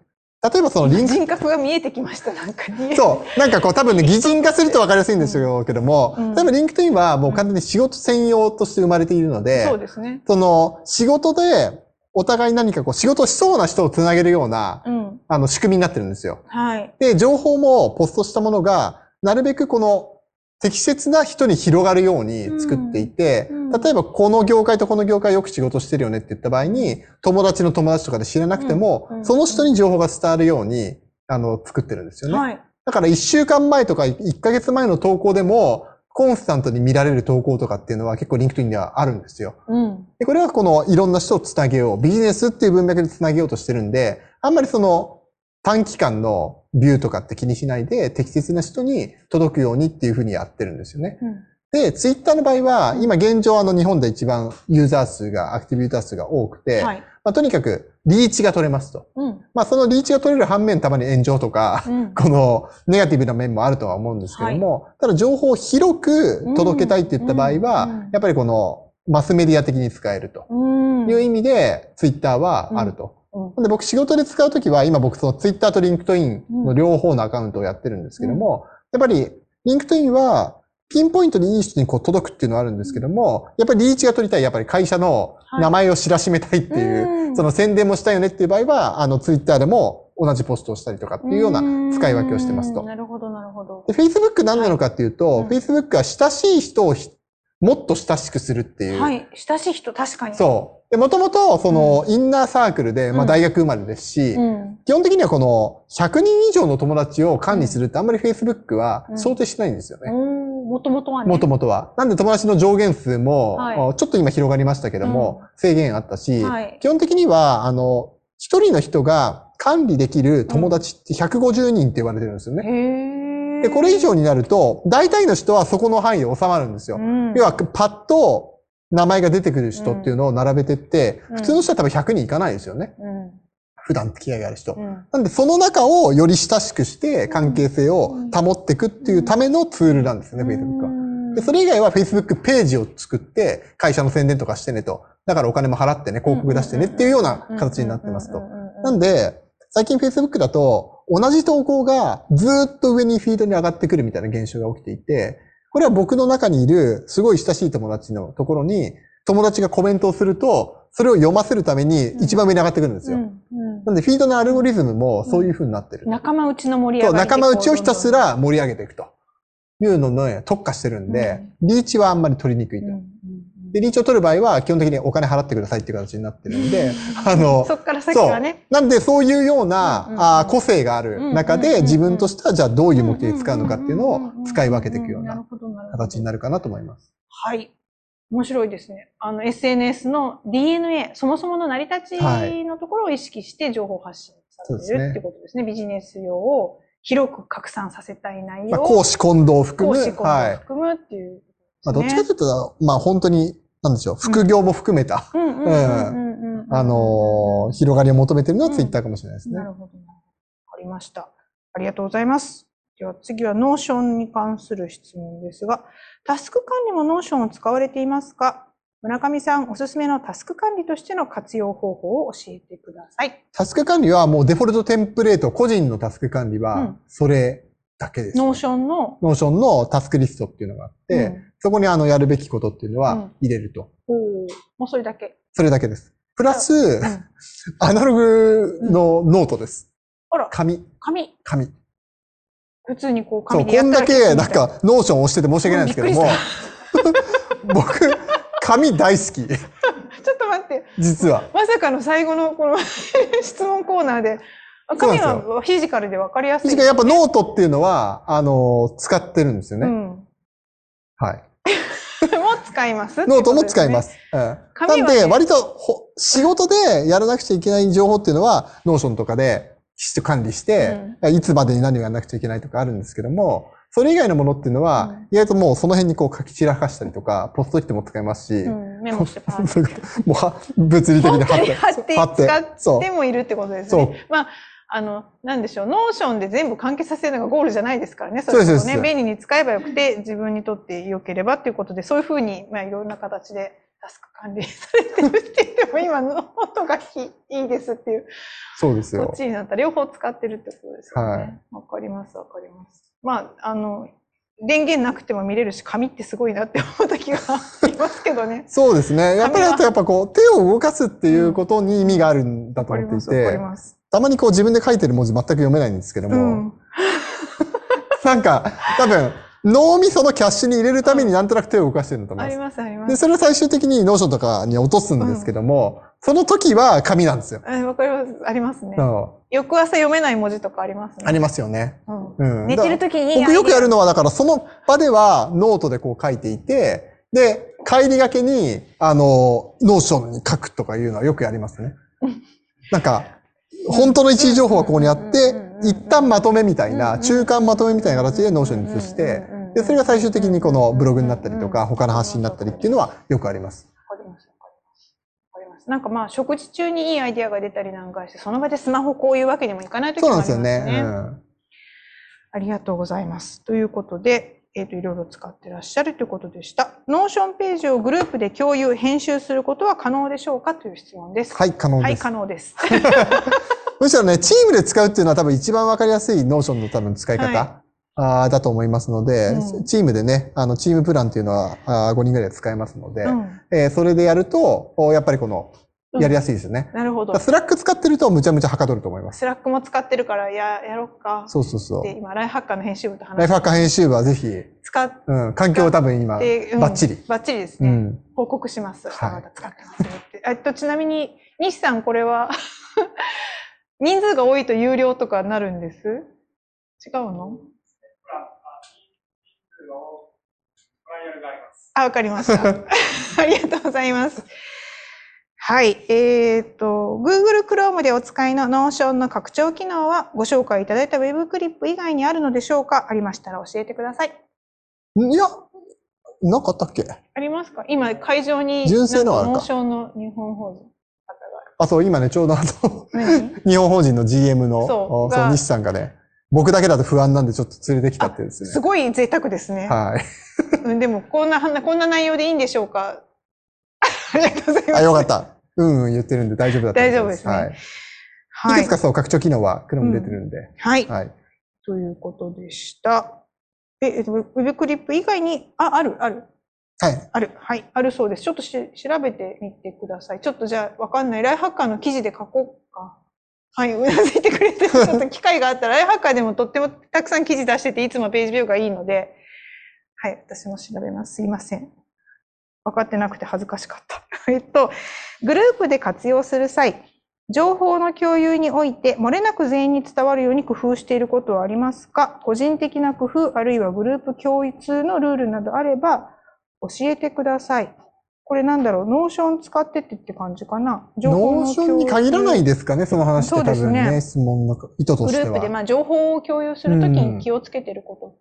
例えばそのリンク人格が見えてきました、なんかに。[laughs] そう。なんかこう多分ね、擬人化すると分かりやすいんですけども、うん例えばリンクトインはもう完全に仕事専用として生まれているので、そうですね。その仕事でお互い何かこう仕事をしそうな人をつなげるような、うん。あの仕組みになってるんですよ。はい。で、情報もポストしたものが、なるべくこの適切な人に広がるように作っていて、例えばこの業界とこの業界よく仕事してるよねって言った場合に、友達の友達とかで知らなくても、その人に情報が伝わるように、あの、作ってるんですよね。はい。だから1週間前とか1ヶ月前の投稿でも、コンスタントに見られる投稿とかっていうのは結構リンクトインではあるんですよ。うん。で、これはこのいろんな人をつなげよう。ビジネスっていう文脈でつなげようとしてるんで、あんまりその短期間のビューとかって気にしないで適切な人に届くようにっていうふうにやってるんですよね。うん。で、ツイッターの場合は、今現状あの日本で一番ユーザー数が、アクティブユーザー数が多くて、はい。まあ、とにかくリーチが取れますと。うん。まあそのリーチが取れる反面たまに炎上とか、うん。[laughs] このネガティブな面もあるとは思うんですけども、ただ情報を広く届けたいって言った場合は、うんうんやっぱりこのマスメディア的に使えるとうん。いう意味で、ツイッターはあると。うん。で僕仕事で使うときは、今僕そのツイッターとリンクトインの両方のアカウントをやってるんですけども、やっぱりリンクトインはピンポイントにいい人にこう届くっていうのはあるんですけども、やっぱりリーチが取りたい、やっぱり会社の名前を知らしめたいっていう、うん。その宣伝もしたいよねっていう場合は、あのツイッターでも同じポストをしたりとかっていうような使い分けをしてますと。うん。なるほど、なるほど。で、。Facebook 何なのかっていうと、はい。うん Facebook は親しい人をもっと親しくするっていう。はい。親しい人、確かに。そう。で、もともと、その、インナーサークルで、まうんあ大学生まれですし、うん。基本的にはこの、100人以上の友達を管理するってあんまり Facebook はうん想定してないんですよね。うん。もともとはね。もともとは。なんで友達の上限数も、はいちょっと今広がりましたけども、制限あったし、はい基本的には、あの、一人の人が管理できる友達って150人って言われてるんですよね。で、これ以上になると、大体の人はそこの範囲で収まるんですよ。うん、要は、パッと名前が出てくる人っていうのを並べてって、うん普通の人は多分100人いかないですよね。うん。普段付き合いがある人。うん。なんで、その中をより親しくして関係性を保っていくっていうためのツールなんですよね、Facebook は。で、それ以外は Facebook ページを作って会社の宣伝とかしてねと。だからお金も払ってね、広告出してねっていうような形になってますと。なんで、最近 Facebook だと同じ投稿がずーっと上にフィードに上がってくるみたいな現象が起きていて、これは僕の中にいるすごい親しい友達のところに友達がコメントをすると、それを読ませるために一番上に上がってくるんですよ。うんうんなんで、フィードのアルゴリズムもそういう風になってる。仲間内の盛り上そう、仲間内をひたすら盛り上げていくというのの特化してるんで、リーチはあんまり取りにくいと。で、リーチを取る場合は基本的にお金払ってくださいっていう形になってるんで、[laughs] あの、そっから先はね。なんでそういうような、あー個性がある中で自分としてはじゃあどういう目的で使うのかっていうのを使い分けていくような形になるかなと思います。はい。面白いですね。あの、SNS の DNA、そもそもの成り立ちのところを意識して情報発信されてるってことですね。ビジネス用を広く拡散させたい内まあ、容を講師混同を含む、講師混同をはい。含むっていうまあ。どっちかというと、まあ本当に、なんでしょう、副業も含めた、うん。うん。うん。うん。うん。うん。あのー広がりを求めてるのはツイッターかもしれないですね。なるほど。わかりました。ありがとうございます。では次はノーションに関する質問ですが、タスク管理もノーションを使われていますか？村上さん、おすすめのタスク管理としての活用方法を教えてください。タスク管理はもうデフォルトテンプレート、個人のタスク管理はうん、それだけです、ノーションの、ノーションのタスクリストっていうのがあって、うんそこにあのやるべきことっていうのはうん入れると。おーもうそれだけ。それだけです。プラス、うん [laughs] アナログのノートです。あら、紙、紙。紙。普通にこうそう、紙でやこんだったらけなんかノーション押してて申し訳ないんですけどもうん、[laughs] 僕、紙大好き。[laughs] ちょっと待って、実は。まさかの最後のこの質問コーナーで、あ紙はフィジカルで分かりやすい。確かにやっぱノートっていうのは、あの、使ってるんですよね。うん。はい。も使います。ノートも使いますす。うん。な紙はねんで、割とほ仕事でやらなくちゃいけない情報っていうのは、ノーションとかできちっと管理して、いつまでに何をやらなくちゃいけないとかあるんですけども、それ以外のものっていうのは、うん意外ともうその辺にこう書き散らかしたりとか、ポストイットも使えますし、うん、メモしてパー [laughs] もうは物理的に貼って。貼って貼って使ってもいるってことですそうね。まあ、あの、なんでしょう、ノーションで全部完結させるのがゴールじゃないですからね。そうですね、便利に使えばよくて、自分にとって良ければっていうことで、そういうふうに、まあ、いろんな形でタスク管理されてるって言っても、今、ノートがいいいいですっていう、そうですよこっ。ちになったら両方使ってるってことですよはね。わ、かります、わかります。まあ、あの、電源なくても見れるし、紙ってすごいなって思う時がありますけどね。そうですね。やっぱりあとやっぱこう、手を動かすっていうことに意味があるんだわと思っていかります、わかりて、ます。たまにこう自分で書いてる文字全く読めないんですけども、うん。なんか多分脳みそのキャッシュに入れるためになんとなく手を動かしてるんだと思います。あります、ありまで、す。それを最終的にノーションとかに落とすんですけども、その時は紙なんですよ。あわかります。ありますね。そ翌朝読めない文字とかありますね。うありますよね。うんうん寝てる時に僕よくやるののは、だからその場ではノートでこう書いていて、で、帰りがけに、あの、ノーションに書くとかいうのはよくやりますね。[laughs] なんか、本当の一次情報はここにあって、一旦まとめみたいな、中間まとめみたいな形でノーションに移して、で、それが最終的にこのブログになったりとか、他の発信になったりっていうのはよくあります。わかります、わかります。わかります。なんかまあ、食事中にいいアイディアが出たりなんかして、その場でスマホこういうわけにもいかない時そうもあなんですよ。ね。うんありがとうございます。ということで、えっ、と、いろいろ使ってらっしゃるということでした。ノーションページをグループで共有、編集することは可能でしょうかという質問です。はい、可能はい、です可。能です。[laughs] むしろね、チームで使うっていうのは多分一番わかりやすいノーションの多分使い方、はあーだと思いますので、うんチームでね、あの、チームプランっていうのはあー5人ぐらいで使えますので、うん。えーそれでやると、おやっぱりこの、うんやりやすいですよね。なるほど。スラック使ってるとむちゃむちゃはかどると思います。スラックも使ってるから、や、やろっか。そうそうそう。で、今、ライフハッカーの編集部と話ライフハッカー編集部はぜひ、使っうん、環境は多分今、バッチリ。バッチリですね。うん。報告します。はいあなた使ってますねって。えっと、ちなみに、西さん、これは、[laughs] 人数が多いと有料とかなるんです？違うの？あ、わかりました。ありがとうございます。はい。えっ、と、Google Chrome でお使いの Notion の拡張機能はご紹介いただいた Web クリップ以外にあるのでしょうか？ありましたら教えてください。いや、なかったっけ？ありますか？今、会場に、純正のはあるかノーションの日本法人あ、そう、今ね、ちょうどあの、何？[laughs] 日本法人の GM の、そうそう、西さんがね、僕だけだと不安なんでちょっと連れてきたってですね。すごい贅沢ですね。はい。うんでも、こんな、こんな内容でいいんでしょうか？ありがとうございます。あ、よかった。うんうん言ってるんで大丈夫だと思います。大丈夫ですねはい。いはいくつか。そう、拡張機能は Chrome 出てるんで。はい。はい。ということでした。え、えっと、ウェブクリップ以外に、あ、ある、ある。はい。ある。はい。あるそうです。ちょっとし調べてみてください。ちょっとじゃあ、わかんない。ライフハッカーの記事で書こうか。はい。うなずいてくれてる。[laughs] ちょっと機会があったら、ライフハッカーでもとってもたくさん記事出してて、いつもページビューがいいので、はい。私も調べます。すいません。分かってなくて恥ずかしかった。[laughs] えっと、グループで活用する際、情報の共有において、漏れなく全員に伝わるように工夫していることはありますか？個人的な工夫、あるいはグループ共通のルールなどあれば、教えてください。これなんだろう、 Notion使ってってって感じかな？情報 Notionに限らないでですかね、その話って多分そうですね、質問の意図としてグループで、は。まあ、情報を共有するときに気をつけてること。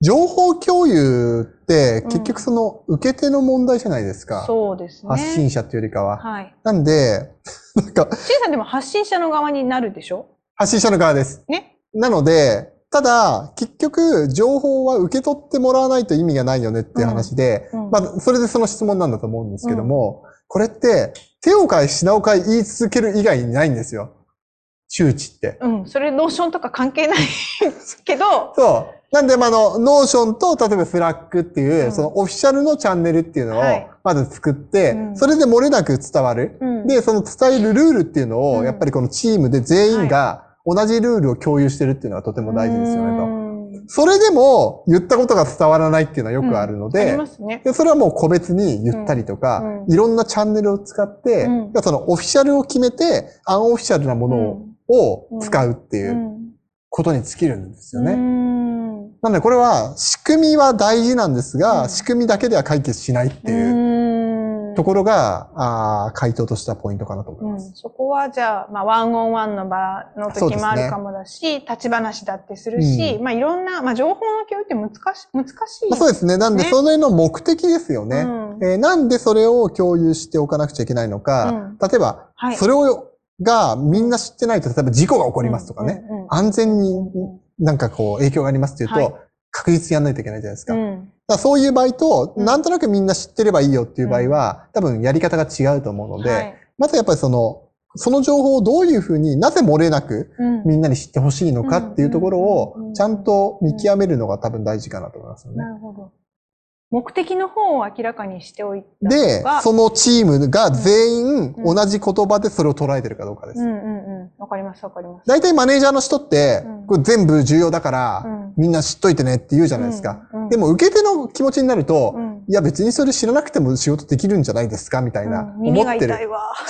情報共有ってうん結局その受け手の問題じゃないですか。そうですね。発信者っていうよりかは。はい。なんで、[laughs] なんか、シンさんでも発信者の側になるでしょ？発信者の側です。ね。なので、ただ、結局、情報は受け取ってもらわないと意味がないよねっていう話で、うんうんまあ、それでその質問なんだと思うんですけども、これって、手を変え品を変え言い続ける以外にないんですよ。周知って。うん。それ Notionとか関係ないけど、そう。なんで、まあ、あの、 Notionと、例えば Slack っていう、うん。そのオフィシャルのチャンネルっていうのをはい、まず作って、うん。それで漏れなく伝わる。うん。で、その伝えるルールっていうのを、うん。やっぱりこのチームで全員が同じルールを共有してるっていうのはとても大事ですよね、と。うん。それでも、言ったことが伝わらないっていうのはよくあるのあでり、ますね。でそれはもう個別に言ったりとか、うん。うん。いろんなチャンネルを使って、うん。そのオフィシャルを決めて、アンオフィシャルなものをうん。使うっていううん。ことに尽きるんですよね。うんなのでこれは仕組みは大事なんですが、うん。仕組みだけでは解決しないっていううん。ところが、あー回答としたポイントかなと思いうん、ます。そこはじゃあ、まあ、ワンオンワンの場の時もあるかもだし、立ち話だってするし、うまあいろんな、まあ情報の共有って難し難しい。まあ、そうですね。なんで、ねそれの目的ですよね。うん。えーなんでそれを共有しておかなくちゃいけないのか、うん。例えば、はい。それを、がみんな知ってないと、例えば事故が起こりますとかね、うんうん安全にうんなんかこう影響がありますっていうと、はい。確実にやらないといけないじゃないですか。だかうんらそういう場合と、うん。なんとなくみんな知ってればいいよっていう場合は、多分やり方が違うと思うので、はい。まずやっぱりその、その情報をどういうふうになぜ漏れなくうん。みんなに知ってほしいのかっていうところをちゃんと見極めるのが多分大事かなと思いますよね。なるほど。目的の方を明らかにしておいたでそのチームが全員うん同じ言葉でそれを捉えてるかどうかです。うんうんうん。わかりますわかります。大体マネージャーの人ってうん、これ全部重要だからうん、みんな知っといてねって言うじゃないですか。でも受け手の気持ちになるとう、んいや別にそれ知らなくても仕事できるんじゃないですかみたいな、思ってる。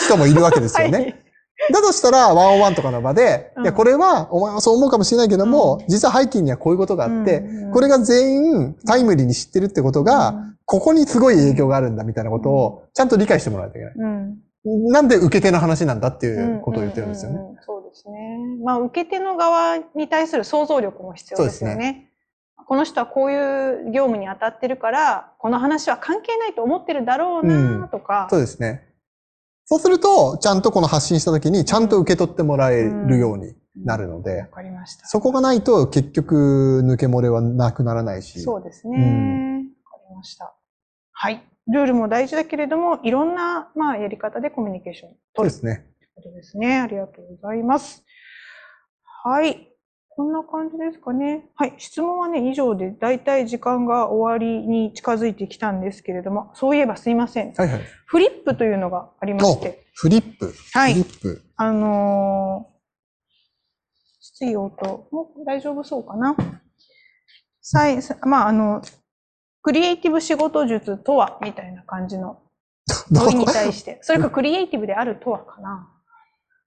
人もいるわけですよはね。[laughs] いだとしたら、ワンオンワンとかの場で、うんいや、これは、お前はそう思うかもしれないけども、うん実は背景にはこういうことがあって、うんこれが全員タイムリーに知ってるってことが、うんここにすごい影響があるんだみたいなことを、ちゃんと理解してもらわないといけない。うんなんで受け手の話なんだっていうことを言ってるんですよね。うううんそうですね。まあ、受け手の側に対する想像力も必要ですよそうね。この人はこういう業務に当たってるから、この話は関係ないと思ってるだろうなとか、そうですね。そうすると、ちゃんとこの発信した時に、ちゃんと受け取ってもらえるようになるのでわ、かりました。そこがないと結局抜け漏れはなくならないし。そうですね。うんわかりました。はい。ルールも大事だけれども、いろんな、まあ、やり方でコミュニケーションをそう取るですね。ということですね。ありがとうございます。はい。こんな感じですかね。はい。質問はね、以上で、だいたい時間が終わりに近づいてきたんですけれども、そういえばすいません。はいはい。フリップというのがありまして、フリップ。はいフリップ。あのー質疑応答も大丈夫そうかな。さい、さまあ、あの、クリエイティブ仕事術とは、みたいな感じの [laughs] 問いに対して、それかクリエイティブであるとはかな。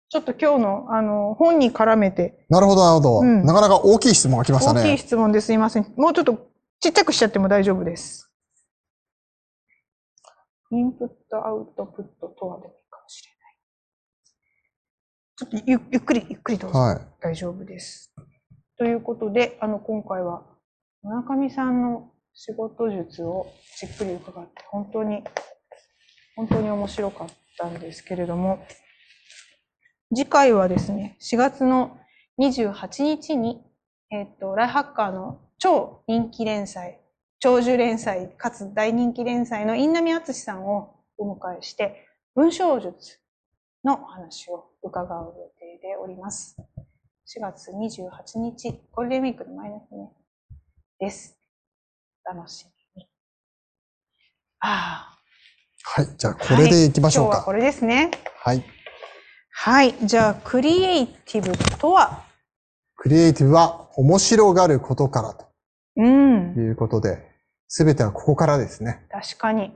ちょっと今日の、あの、本に絡めて、なるほど、なるほど。うんなかなか大きい質問が来ました大きいね。質問ですいません。もうちょっとちっちゃくしちゃっても大丈夫です。インプット、アウトプットとはでもいいかもしれない。ちょっとゆゆっくり、ゆっくりどうぞ。はい。大丈夫です。ということで、あの、今回は、村上さんの仕事術をじっくり伺って、本当に、本当に面白かったんですけれども、次回はですね、4月の28日に、えっ、と、ライハッカーの超人気連載、長寿連載かつ大人気連載の印南敦さんをお迎えして、文章術のお話を伺う予定でおります。4月28日、ゴールデンウィークの前ですね。です。お楽しみに。あはい。じゃあ、あこれでいきましょうか。はい今日はこれですね。はい。はい。じゃあ、クリエイティブとは？クリエイティブは面白がることからうんと。いうことで、すべてはここからですね。確かに。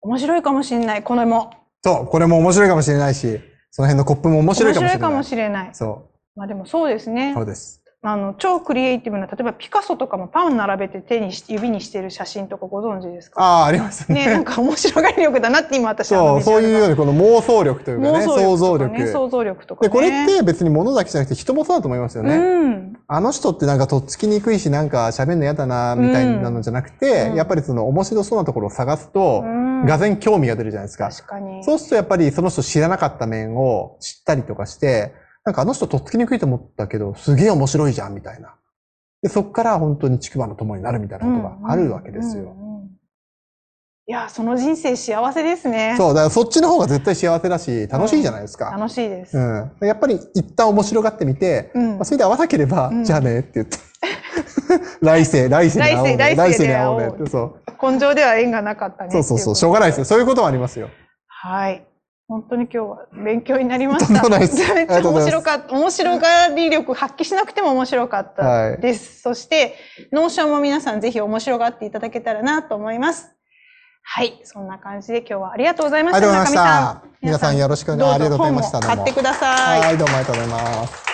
面白いかもしれない、これも。そう、これも面白いかもしれないし、その辺のコップも面白いかもしれない。面白いかもしれない。そまあでもそうですねう、そ。うです。あの、超クリエイティブな、例えばピカソとかもパン並べて手にし、指にしてる写真とかご存知ですか？ああ、ありますね。ね、なんか面白がり力だなって今私はそう、そういうようににこの妄想力というかね、想像力。ね、想像力とか、ね。で、これって別に物だけじゃなくて人もそうだと思いますよね。うん。あの人ってなんかとっつきにくいし、なんか喋るの嫌だな、みたいなのじゃなくて、うんやっぱりその面白そうなところを探すと、うんがぜん興味が出るじゃないですか。確かに。そうするとやっぱりその人知らなかった面を知ったりとかして、なんかあの人とっつきにくいと思ったけど、すげえ面白いじゃん、みたいな。で、そっから本当に竹馬の友になるみたいなことがあるわけですよ。うんうんうんいや、その人生幸せですね。そう、だからそっちの方が絶対幸せだし、楽しいじゃないですか。楽しいです。うん。やっぱり一旦面白がってみて、うんまあそれで合わなければ、うんじゃあねって言って。[laughs] 来世、来世に会おうね。来世来世で会おうねって。そう。根性では縁がなかったね。そうそうそう。しょうががないですよ。そういうこともありますよ。はい。本当に今日は勉強になりました。[laughs] めっちゃ面白かった。面白がり力発揮しなくても面白かったです。そして、 Notion も皆さんぜひ面白がっていただけたらなと思います。はい。そんな感じで今日はありがとうございました。ありがとうございました皆さんよろしくお願いどうぞありがとうございました買ってください。はい、どうもありがとうございます。